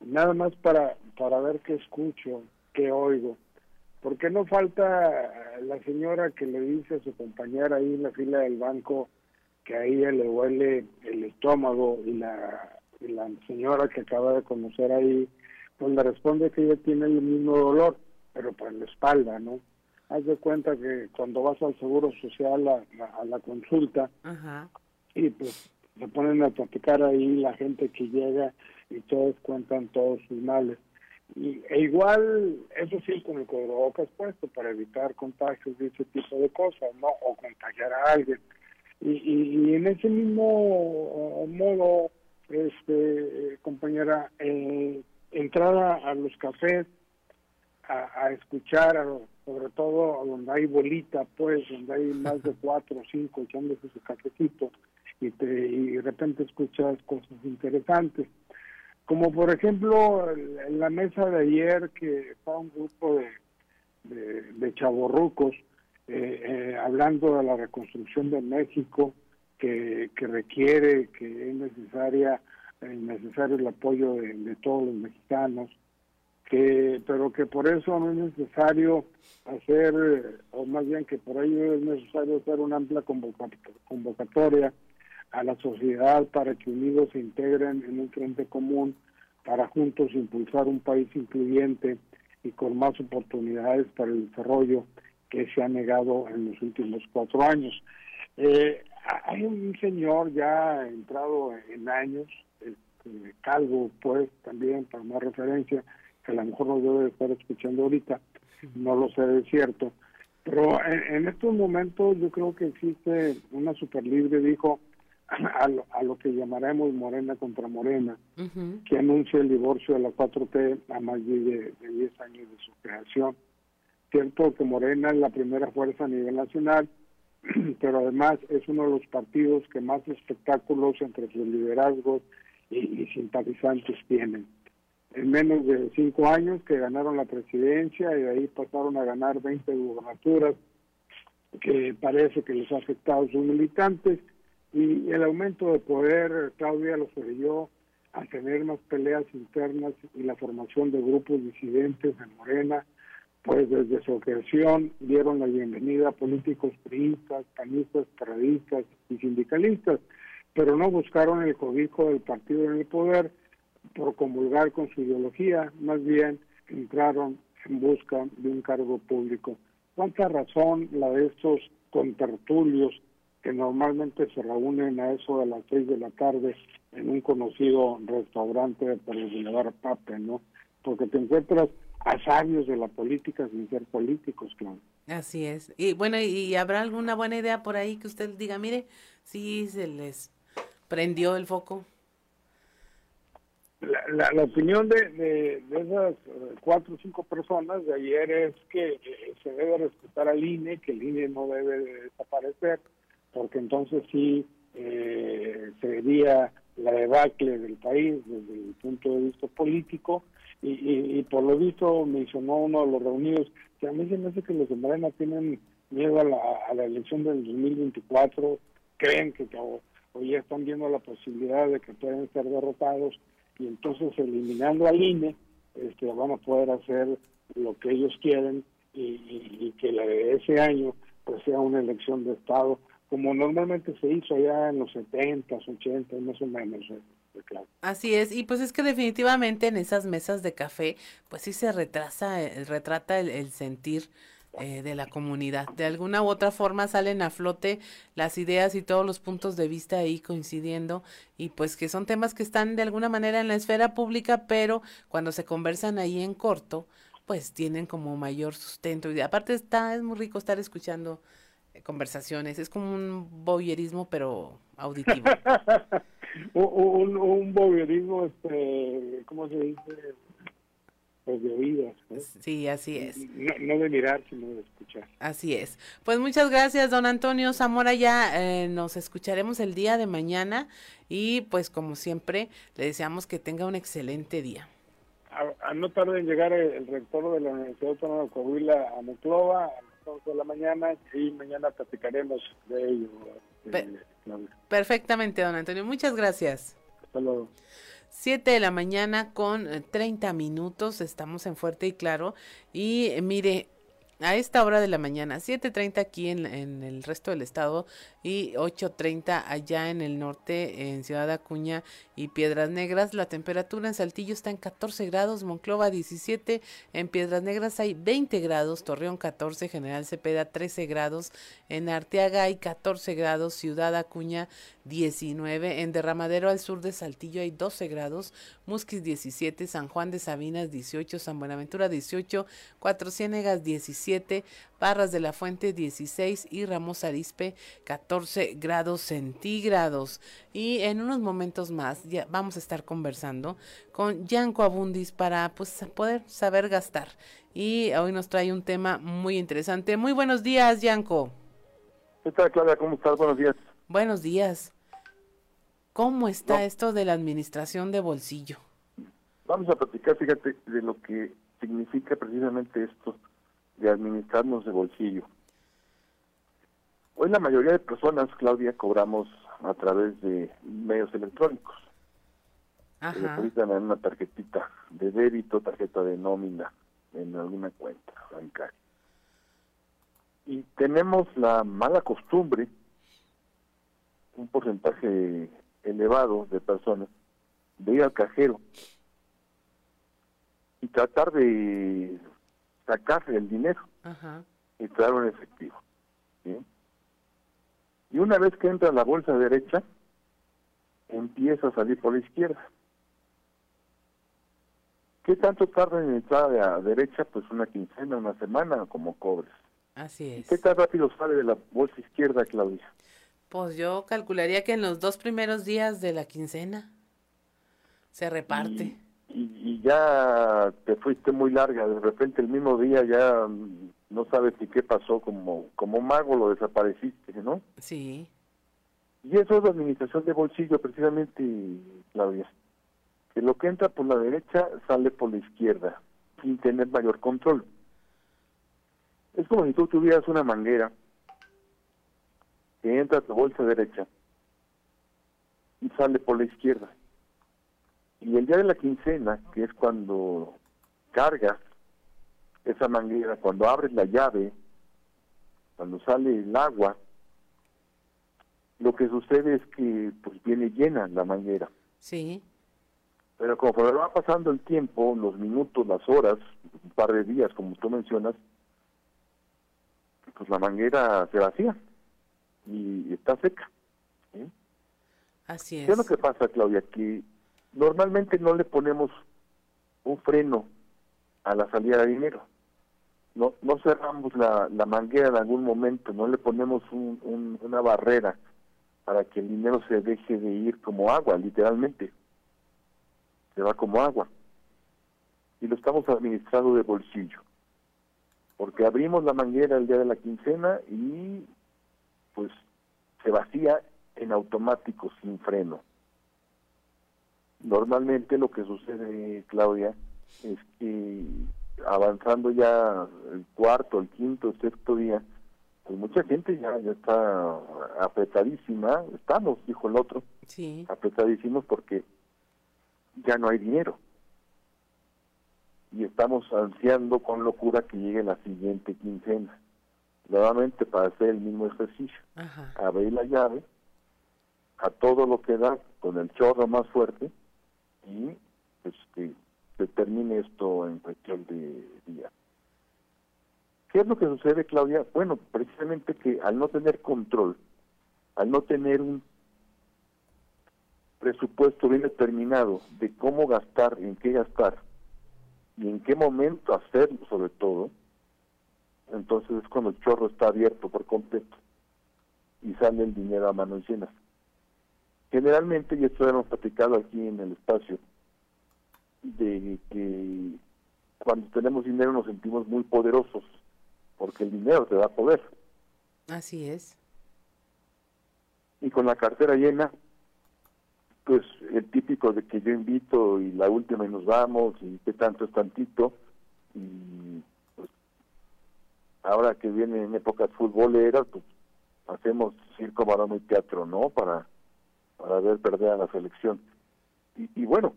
nada más para, para ver qué escucho, qué oigo. Porque no falta la señora que le dice a su compañera ahí en la fila del banco que a ella le huele el estómago y la, y la señora que acaba de conocer ahí, pues le responde que ella tiene el mismo dolor, pero por la espalda, ¿no? Haz de cuenta que cuando vas al Seguro Social a, a la consulta, y pues se ponen a platicar ahí la gente que llega y todos cuentan todos sus males. Y, e igual, eso sí, con el cubrebocas puesto para evitar contagios de ese tipo de cosas, ¿no? O contagiar a alguien. Y, y, en ese mismo modo, este compañera, eh, entrar a, los cafés, a, escuchar, sobre todo donde hay bolita, pues, donde hay más de cuatro o cinco echándose su cafecito, y, te, y de repente escuchas cosas interesantes. Como por ejemplo en la mesa de ayer que estaba un grupo de, de, de chavorrucos eh, eh, hablando de la reconstrucción de México que, que requiere, que es necesaria, eh, necesario el apoyo de, todos los mexicanos, que pero que por eso no es necesario hacer, o más bien que por ello es necesario hacer una amplia convocatoria a la sociedad para que unidos se integren en un frente común para juntos impulsar un país incluyente y con más oportunidades para el desarrollo que se ha negado en los últimos cuatro años. Eh, hay un señor ya entrado en años, este, calvo pues también para más referencia, que a lo mejor no debe estar escuchando ahorita, no lo sé de cierto, pero en, en estos momentos yo creo que existe una super libre, dijo, a lo, a lo que llamaremos Morena contra Morena, que anuncia el divorcio de la 4T a más de, 10 años de su creación. Cierto que Morena es la primera fuerza a nivel nacional, pero además es uno de los partidos que más espectáculos entre sus liderazgos y, y simpatizantes tienen. En menos de cinco años que ganaron la presidencia y de ahí pasaron a ganar 20 gubernaturas, que parece que les ha afectado a sus militantes y el aumento de poder, Claudia, los orilló a tener más peleas internas y la formación de grupos disidentes en Morena, pues desde su creación dieron la bienvenida a políticos priistas, panistas, paradistas y sindicalistas, pero no buscaron el cobijo del partido en el poder por comulgar con su ideología, más bien entraron en busca de un cargo público. ¿Cuánta razón la de estos contertulios que normalmente se reúnen a eso de las seis de la tarde en un conocido restaurante por el Boulevard Pape, ¿no? Porque te encuentras a sabios de la política sin ser políticos, claro. Así es. Y bueno, ¿y habrá alguna buena idea por ahí que usted diga, mire, sí se les prendió el foco? La, la, opinión de, de, esas cuatro o cinco personas de ayer es que eh, se debe respetar al INE, que el INE no debe desaparecer, porque entonces sí eh, sería la debacle del país desde el punto de vista político. Y, por lo visto mencionó uno de los reunidos que a mí se me hace que los de Morena tienen miedo a la, a la elección del 2024, creen que, o, ya están viendo la posibilidad de que pueden ser derrotados y entonces eliminando al INE este, van a poder hacer lo que ellos quieren y, y que la de ese año pues sea una elección de Estado como normalmente se hizo allá en los 70, 80, más o menos. Eh. Así es, y pues es que definitivamente en esas mesas de café, pues sí se retrasa, eh, retrata el, sentir eh, de la comunidad. De alguna u otra forma salen a flote las ideas y todos los puntos de vista ahí coincidiendo y pues que son temas que están de alguna manera en la esfera pública, pero cuando se conversan ahí en corto, pues tienen como mayor sustento. Y aparte está, es muy rico estar escuchando conversaciones. Es como un voyerismo, pero auditivo. un, un, este, ¿cómo se dice? pues, de oídas. Sí, así es. No, no, de mirar, sino de escuchar. Así es. Pues muchas gracias, don Antonio Zamora. Ya eh, nos escucharemos el día de mañana y pues como siempre le deseamos que tenga un excelente día. A, no tarde en llegar el, rector de la Universidad Autónoma de Coahuila a Monclova a las 11 de la mañana y mañana platicaremos de ello. Eh, perfectamente, don Antonio. Muchas gracias. Hasta luego. 7 de la mañana con 30 minutos, estamos en Fuerte y Claro. Y eh, mire, a esta hora de la mañana, 7.30 aquí en, en, el resto del estado y 8.30 allá en el norte, en Ciudad Acuña y Piedras Negras. La temperatura en Saltillo está en 14 grados, Monclova 17, en Piedras Negras hay 20 grados, Torreón 14, General Cepeda 13 grados, en Arteaga hay 14 grados, Ciudad Acuña 19, en Derramadero al sur de Saltillo hay 12 grados, Musquis 17, San Juan de Sabinas 18, San Buenaventura 18, Cuatro Ciénegas 17, Barras de la Fuente 16 y Ramos Arispe 14 grados centígrados. Y en unos momentos más ya vamos a estar conversando con Yanko Abundis para pues poder saber gastar. Y hoy nos trae un tema muy interesante. Muy buenos días, Yanko. ¿Qué tal, Claudia? ¿Cómo estás? Buenos días. Buenos días. ¿Cómo está esto de la administración de bolsillo? Vamos a platicar, fíjate, de lo que significa precisamente esto de administrarnos de bolsillo. Hoy la mayoría de personas, Claudia, cobramos a través de medios electrónicos. Se depositan en una tarjetita de débito, tarjeta de nómina, en alguna cuenta bancaria. Y tenemos la mala costumbre, un porcentaje elevado de personas, de ir al cajero y tratar de sacarse el dinero y traerlo en efectivo. Y una vez que entra a la bolsa derecha, empieza a salir por la izquierda. ¿Qué tanto tarda en entrar a la derecha? Pues una quincena, una semana, como cobres. Así es. ¿Qué tan rápido sale de la bolsa izquierda, Claudia? Pues yo calcularía que en los dos primeros días de la quincena se reparte y, ya te fuiste muy larga, de repente el mismo día ya no sabes ni qué pasó, como, como mago lo desapareciste, ¿no? Sí. Y eso es la administración de bolsillo, precisamente, Claudia. Que lo que entra por la derecha sale por la izquierda, sin tener mayor control. Es como si tú tuvieras una manguera que entra a tu bolsa derecha y sale por la izquierda. Y el día de la quincena, que es cuando cargas esa manguera, cuando abres la llave, cuando sale el agua, lo que sucede es que pues viene llena la manguera. Sí. Pero conforme va pasando el tiempo, los minutos, las horas, un par de días, como tú mencionas, pues la manguera se vacía y está seca. Así es. ¿Qué es lo que pasa, Claudia? Que normalmente no le ponemos un freno a la salida de dinero. No, no cerramos la, la manguera en algún momento, no le ponemos un, una barrera para que el dinero se deje de ir como agua, literalmente. Se va como agua. Y lo estamos administrando de bolsillo. Porque abrimos la manguera el día de la quincena y pues se vacía en automático, sin freno. Normalmente lo que sucede, Claudia, es que avanzando ya el cuarto, el quinto, el sexto día, pues mucha gente ya, ya está apretadísima, estamos, dijo el otro, sí. apretadísimos porque ya no hay dinero. Y estamos ansiando con locura que llegue la siguiente quincena. Nuevamente para hacer el mismo ejercicio. Abrir la llave a todo lo que da con el chorro más fuerte y pues, que se termine esto en cuestión de días. ¿Qué es lo que sucede, Claudia? Bueno, precisamente que al no tener control, al no tener un presupuesto bien determinado de cómo gastar, en qué gastar y en qué momento hacerlo sobre todo, entonces es cuando el chorro está abierto por completo y sale el dinero a manos llenas. Generalmente, y esto hemos platicado aquí en el espacio, de que cuando tenemos dinero nos sentimos muy poderosos, porque el dinero te da poder. Así es. Y con la cartera llena, pues el típico de que yo invito y la última y nos vamos y que tanto es tantito. Y pues ahora que viene en épocas futboleras, pues hacemos circo, maroma y teatro, ¿no? Para, para ver perder a la selección. Y, y bueno,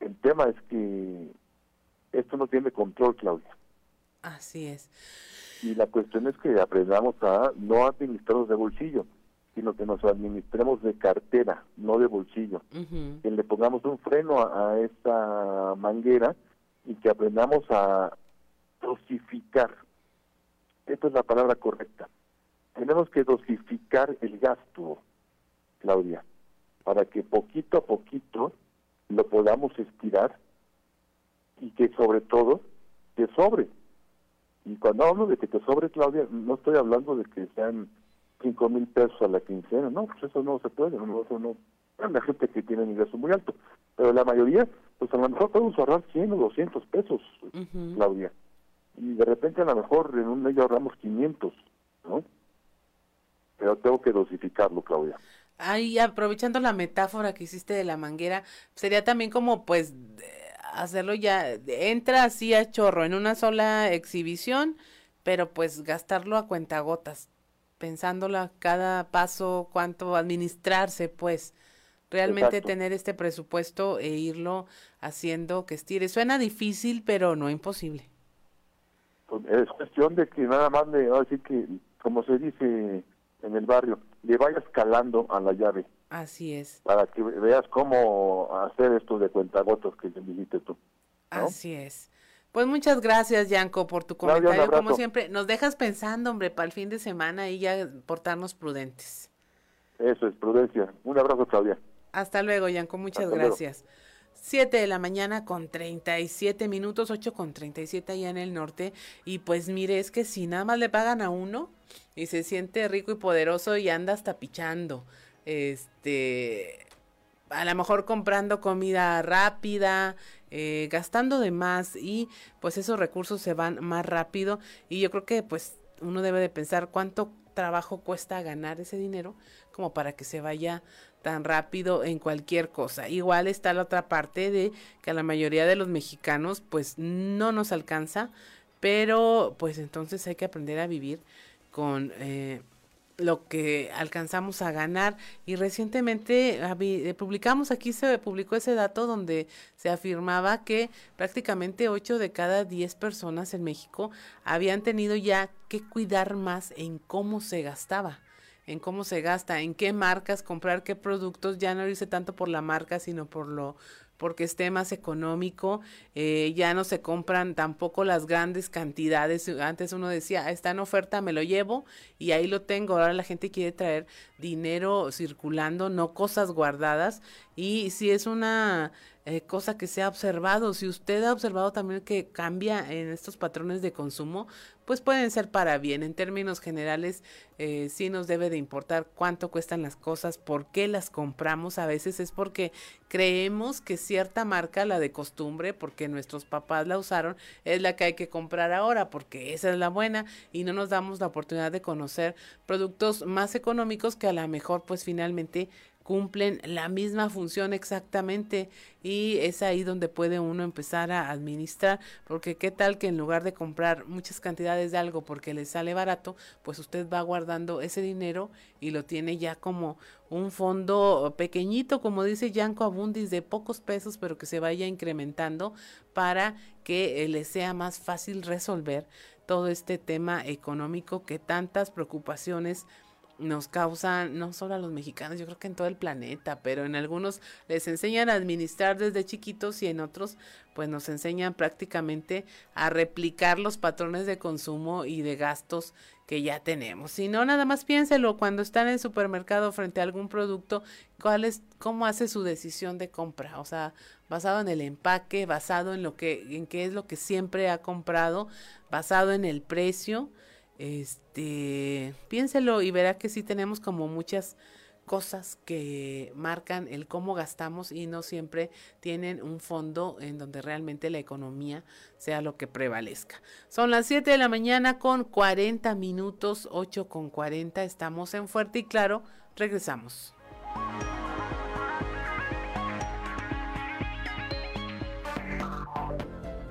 el tema es que esto no tiene control, Claudia. Así es. Y la cuestión es que aprendamos a no administrarnos de bolsillo, sino que nos administremos de cartera, no de bolsillo. Que le pongamos un freno a, a esta manguera y que aprendamos a dosificar. Esta es la palabra correcta. Tenemos que dosificar el gasto, Claudia, para que poquito a poquito lo podamos estirar y que sobre todo te sobre. Y cuando hablo de que te sobre, Claudia, no estoy hablando de que sean cinco mil pesos a la quincena, no, pues eso no se puede, no, eso no. La gente que tiene un ingreso muy alto, pero la mayoría, pues a lo mejor podemos ahorrar 100 o 200 pesos, Claudia. Y de repente a lo mejor en un mes ahorramos 500, ¿no? Pero tengo que dosificarlo, Claudia. Ahí, aprovechando la metáfora que hiciste de la manguera, sería también como, pues, hacerlo ya, entra así a chorro en una sola exhibición, pero pues gastarlo a cuentagotas, pensándolo cada paso, cuánto administrarse, pues, realmente Exacto. tener este presupuesto e irlo haciendo que estire. Suena difícil, pero no imposible. Pues, es cuestión de que nada más le, así que, como se dice en el barrio, le vayas calando a la llave Así es, para que veas cómo hacer esto de cuentagotas que me dijiste tú. ¿no? así es. Pues muchas gracias, Yanko, por tu Claudia, comentario. Como siempre, nos dejas pensando, hombre, para el fin de semana y ya portarnos prudentes. Eso es prudencia. Un abrazo, Claudia. Hasta luego, Yanko, muchas Hasta luego. Gracias. 7 de la mañana con 37 minutos, 8 con 37 allá en el norte. Y pues mire, es que si nada más le pagan a uno y se siente rico y poderoso y anda hasta pichando, este, a lo mejor comprando comida rápida, eh, gastando de más y pues esos recursos se van más rápido. Y yo creo que pues uno debe de pensar cuánto trabajo cuesta ganar ese dinero como para que se vaya tan rápido en cualquier cosa. Igual está la otra parte de que a la mayoría de los mexicanos pues no nos alcanza, pero pues entonces hay que aprender a vivir con eh, lo que alcanzamos a ganar y recientemente eh, publicamos aquí se publicó ese dato donde se afirmaba que prácticamente 8 de cada 10 personas en México habían tenido ya que cuidar más en cómo se gastaba en cómo se gasta, en qué marcas comprar, qué productos, ya no irse tanto por la marca, sino por lo porque esté más económico, eh, ya no se compran tampoco las grandes cantidades, antes uno decía, "Ah, está en oferta, me lo llevo y ahí lo tengo, ahora la gente quiere traer dinero circulando, no cosas guardadas. Y si es una eh, cosa que se ha observado, si usted ha observado también que cambia en estos patrones de consumo, pues pueden ser para bien. En términos generales, eh, sí nos debe de importar cuánto cuestan las cosas, por qué las compramos. A veces es porque creemos que cierta marca, la de costumbre, porque nuestros papás la usaron, es la que hay que comprar ahora, porque esa es la buena y no nos damos la oportunidad de conocer productos más económicos que a lo mejor pues finalmente cumplen la misma función exactamente y es ahí donde puede uno empezar a administrar porque qué tal que en lugar de comprar muchas cantidades de algo porque le sale barato pues usted va guardando ese dinero y lo tiene ya como un fondo pequeñito como dice Yanko Abundis de pocos pesos pero que se vaya incrementando para que eh, le sea más fácil resolver todo este tema económico que tantas preocupaciones nos causan, no solo a los mexicanos, yo creo que en todo el planeta, pero en algunos les enseñan a administrar desde chiquitos y en otros pues nos enseñan prácticamente a replicar los patrones de consumo y de gastos que ya tenemos. Si no, nada más piénselo cuando están en supermercado frente a algún producto, cuál es, cómo hace su decisión de compra, o sea, basado en el empaque, basado en lo que, en qué es lo que siempre ha comprado, basado en el precio, este, piénselo y verá que sí tenemos como muchas cosas que marcan el cómo gastamos y no siempre tienen un fondo en donde realmente la economía sea lo que prevalezca. Son las 7 de la mañana con 40 minutos, 8 con 40, estamos en Fuerte y Claro, regresamos.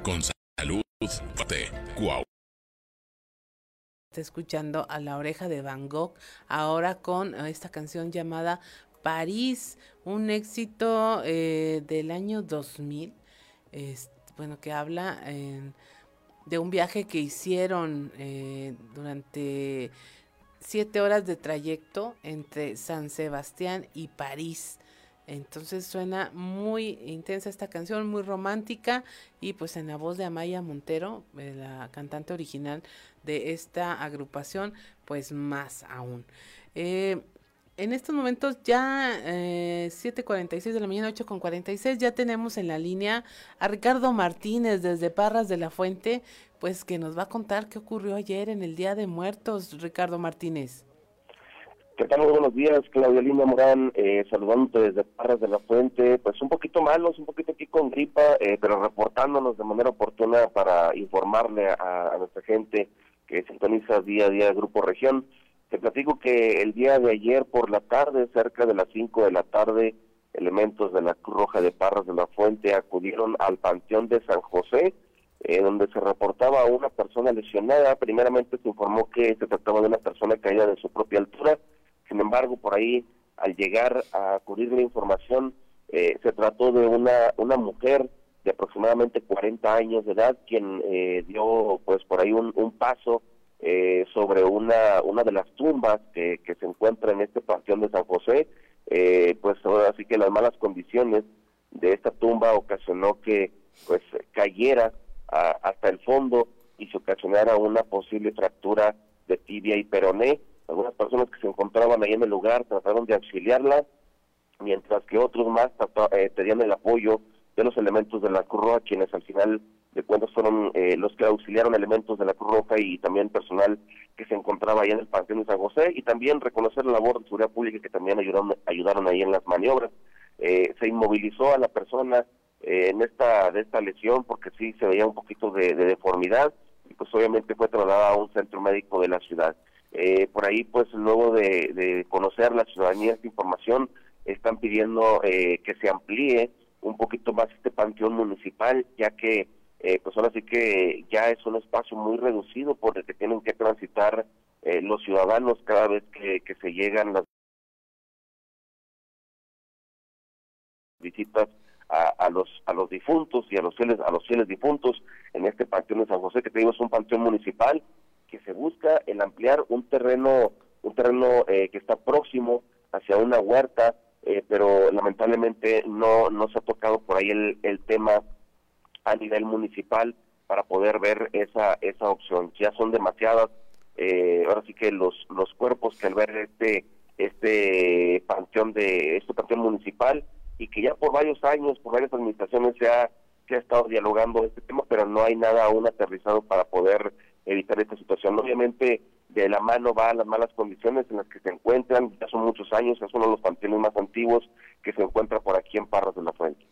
Con salud, fuerte, escuchando a la oreja de Van Gogh, ahora con esta canción llamada París, un éxito eh, del año 2000, bueno, que habla de un viaje que hicieron eh, durante siete horas de trayecto entre San Sebastián y París. Entonces suena muy intensa esta canción, muy romántica y pues en la voz de Amaya Montero, eh, la cantante original de esta agrupación, pues más aún. Eh, en estos momentos ya eh, 7.46 de la mañana, 8.46, ya tenemos en la línea a Ricardo Martínez desde Parras de la Fuente, pues que nos va a contar qué ocurrió ayer en el Día de Muertos, Ricardo Martínez. ¿Qué tal? Muy buenos días, Claudia Lina Morán, eh, saludándote desde Parras de la Fuente, pues un poquito malos, un poquito aquí con gripa, eh, pero reportándonos de manera oportuna para informarle a, nuestra gente que sintoniza día a día Grupo Región. Te platico que el día de ayer por la tarde, cerca de las 5 de la tarde, elementos de la Cruz Roja de Parras de la Fuente acudieron al Panteón de San José, eh, donde se reportaba a una persona lesionada. Primeramente se informó que se trataba de una persona caída de su propia altura. Sin embargo, por ahí, al llegar a acudir la información, eh, se trató de una, una mujer de aproximadamente 40 años de edad, quien eh, dio pues por ahí un, paso eh, sobre una, una de las tumbas que, que se encuentra en este panteón de San José, eh, pues ahora sí que las malas condiciones de esta tumba ocasionó que pues cayera hasta el fondo y se ocasionara una posible fractura de tibia y peroné. Algunas personas que se encontraban ahí en el lugar trataron de auxiliarla, mientras que otros más pedían el apoyo de los elementos de la Cruz Roja, quienes al final de cuentas fueron eh, los que auxiliaron elementos de la Cruz Roja y también personal que se encontraba ahí en el Panteón de San José, y también reconocer la labor de seguridad pública que también ayudaron, ayudaron ahí en las maniobras. Eh, se inmovilizó a la persona eh, en esta de esta lesión porque sí se veía un poquito de, deformidad y pues obviamente fue trasladada a un centro médico de la ciudad. Por ahí pues luego de, conocer la ciudadanía esta información están pidiendo que se amplíe un poquito más este panteón municipal, ya que eh, pues ahora sí que ya es un espacio muy reducido por el que tienen que transitar eh, los ciudadanos cada vez que, que se llegan las visitas a, a, los a los difuntos y a los fieles a los fieles difuntos en este panteón de San José que tenemos un panteón municipal que se busca el ampliar un terreno un terreno eh, que está próximo hacia una huerta eh, pero lamentablemente no, no se ha tocado por ahí el, el tema a nivel municipal para poder ver esa, esa opción. Ya son demasiadas, eh, ahora sí que los, los cuerpos que al ver este, este panteón de, este panteón municipal, y que ya por varios años, por varias administraciones se ha, se ha estado dialogando este tema, pero no hay nada aún aterrizado para poder evitar esta situación. Obviamente de la mano va las malas condiciones en las que se encuentran, ya son muchos años, es uno de los panteones más antiguos que se encuentra por aquí en Parras de la Fuente.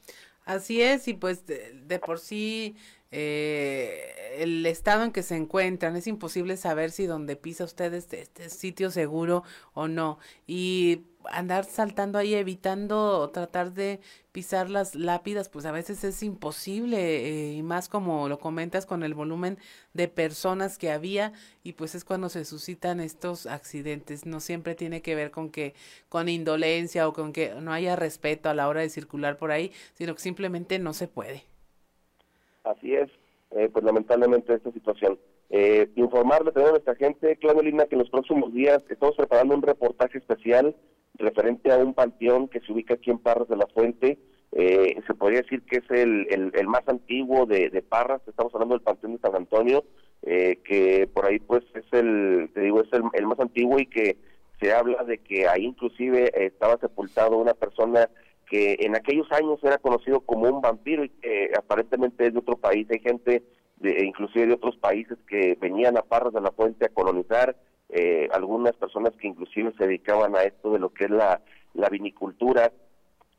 Así es, y pues de, por sí eh, el estado en que se encuentran, es imposible saber si donde pisa usted este, este sitio seguro o no. Y andar saltando ahí evitando tratar de pisar las lápidas, pues a veces es imposible eh, y más como lo comentas con el volumen de personas que había y pues es cuando se suscitan estos accidentes. No siempre tiene que ver con que con indolencia o con que no haya respeto a la hora de circular por ahí, sino que simplemente no se puede. Así es, eh, pues lamentablemente esta situación. Eh, informarle a nuestra gente, Claudio Lina, que en los próximos días estamos preparando un reportaje especial referente a un panteón que se ubica aquí en Parras de la Fuente. Eh, se podría decir que es el, el, más antiguo de, de, Parras, estamos hablando del Panteón de San Antonio, eh, que por ahí pues es el, te digo, es el, el, más antiguo y que se habla de que ahí inclusive estaba sepultado una persona que en aquellos años era conocido como un vampiro y que aparentemente es de otro país, hay gente de, inclusive de otros países que venían a Parras de la Fuente a colonizar, eh, algunas personas que inclusive se dedicaban a esto de lo que es la, la vinicultura,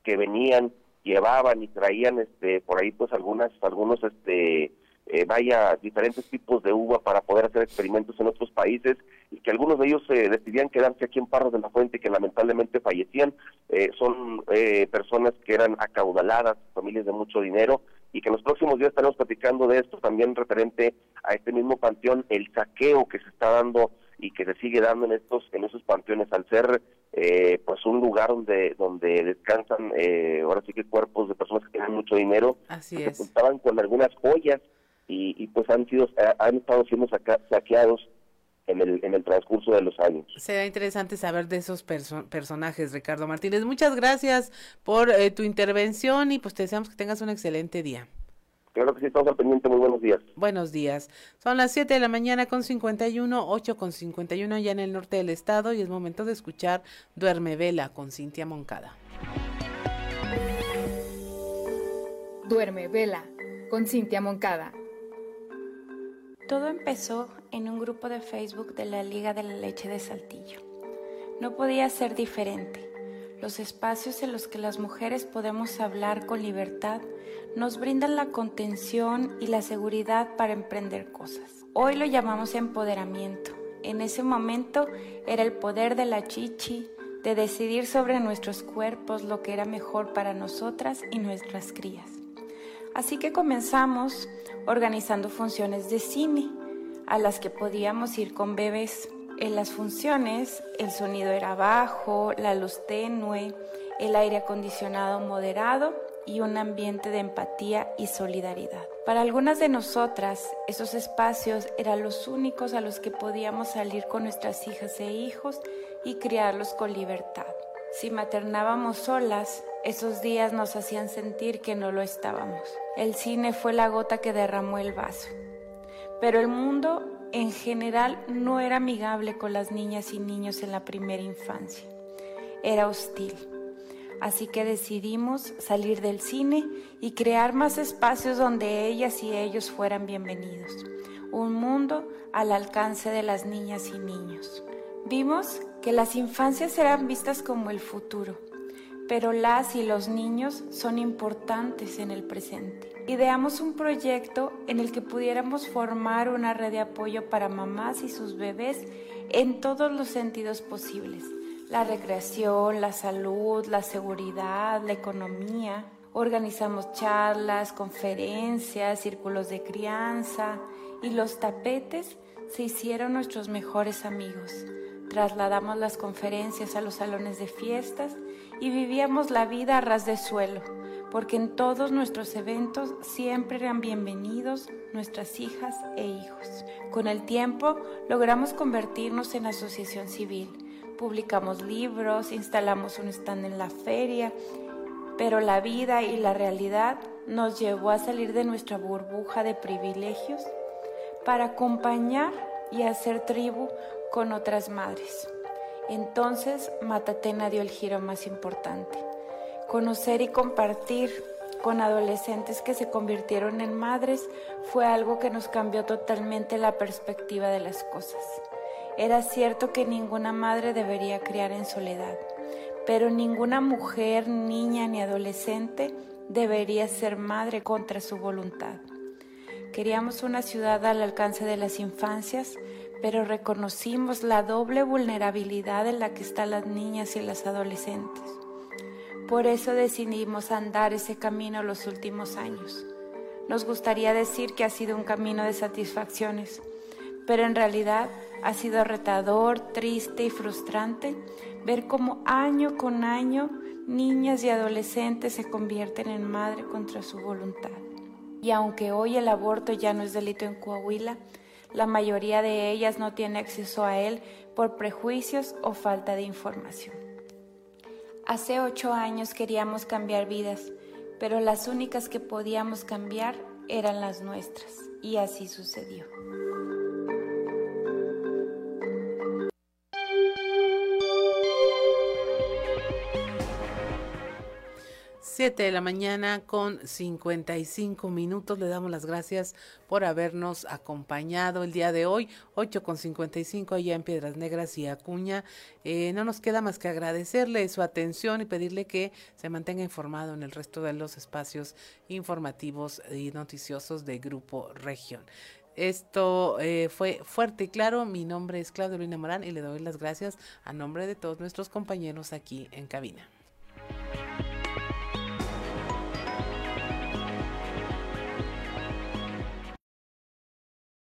que venían, llevaban y traían este por ahí pues algunas algunos este eh, vaya diferentes tipos de uva para poder hacer experimentos en otros países y que algunos de ellos eh, decidían quedarse aquí en Parras de la Fuente que lamentablemente fallecían. Eh, son eh, personas que eran acaudaladas, familias de mucho dinero y que en los próximos días estaremos platicando de esto también referente a este mismo panteón, el saqueo que se está dando y que se sigue dando en estos en esos panteones al ser eh, pues un lugar donde donde descansan eh, ahora sí que cuerpos de personas que tienen mucho dinero Así que es. contaban con algunas joyas y, y pues han sido han estado siendo saca- saqueados en el en el transcurso de los años Será interesante saber de esos perso- personajes, Ricardo Martínez. Muchas gracias por eh, tu intervención y pues te deseamos que tengas un excelente día. claro que sí estamos al pendiente muy buenos días Buenos días. Son las 7 de la mañana con 51, 8 con 51 ya en el norte del estado y es momento de escuchar Duerme Vela con Cintia Moncada. Duerme Vela con Cintia Moncada. Todo empezó en un grupo de Facebook de la Liga de la Leche de Saltillo. No podía ser diferente. Los espacios en los que las mujeres podemos hablar con libertad nos brindan la contención y la seguridad para emprender cosas. Hoy lo llamamos empoderamiento. En ese momento era el poder de la chichi, de decidir sobre nuestros cuerpos lo que era mejor para nosotras y nuestras crías. Así que comenzamos organizando funciones de cine a las que podíamos ir con bebés. En las funciones el sonido era bajo, la luz tenue, el aire acondicionado moderado y un ambiente de empatía y solidaridad. Para algunas de nosotras, esos espacios eran los únicos a los que podíamos salir con nuestras hijas e hijos y criarlos con libertad. Si maternábamos solas, esos días nos hacían sentir que no lo estábamos. El cine fue la gota que derramó el vaso. Pero el mundo en general no era amigable con las niñas y niños en la primera infancia. Era hostil. Así que decidimos salir del cine y crear más espacios donde ellas y ellos fueran bienvenidos. Un mundo al alcance de las niñas y niños. Vimos que las infancias eran vistas como el futuro, pero las y los niños son importantes en el presente. Ideamos un proyecto en el que pudiéramos formar una red de apoyo para mamás y sus bebés en todos los sentidos posibles. La recreación, la salud, la seguridad, la economía. Organizamos charlas, conferencias, círculos de crianza y los tapetes se hicieron nuestros mejores amigos. Trasladamos las conferencias a los salones de fiestas y vivíamos la vida a ras de suelo, porque en todos nuestros eventos siempre eran bienvenidos nuestras hijas e hijos. Con el tiempo logramos convertirnos en asociación civil. Publicamos libros, instalamos un stand en la feria, pero la vida y la realidad nos llevó a salir de nuestra burbuja de privilegios para acompañar y hacer tribu con otras madres. Entonces Matatena dio el giro más importante. Conocer y compartir con adolescentes que se convirtieron en madres fue algo que nos cambió totalmente la perspectiva de las cosas. Era cierto que ninguna madre debería criar en soledad, pero ninguna mujer, niña ni adolescente debería ser madre contra su voluntad. Queríamos una ciudad al alcance de las infancias, pero reconocimos la doble vulnerabilidad en la que están las niñas y las adolescentes. Por eso decidimos andar ese camino los últimos años. Nos gustaría decir que ha sido un camino de satisfacciones, pero en realidad ha sido retador, triste y frustrante ver cómo año con año niñas y adolescentes se convierten en madre contra su voluntad. Y aunque hoy el aborto ya no es delito en Coahuila, la mayoría de ellas no tiene acceso a él por prejuicios o falta de información. Hace ocho años queríamos cambiar vidas, pero las únicas que podíamos cambiar eran las nuestras, y así sucedió. 7 de la mañana con 55 minutos. Le damos las gracias por habernos acompañado el día de hoy. 8 con 55 allá en Piedras Negras y Acuña. Eh, no nos queda más que agradecerle su atención y pedirle que se mantenga informado en el resto de los espacios informativos y noticiosos de Grupo Región. Esto eh, fue fuerte y claro. Mi nombre es Claudio Lina Morán y le doy las gracias a nombre de todos nuestros compañeros aquí en cabina.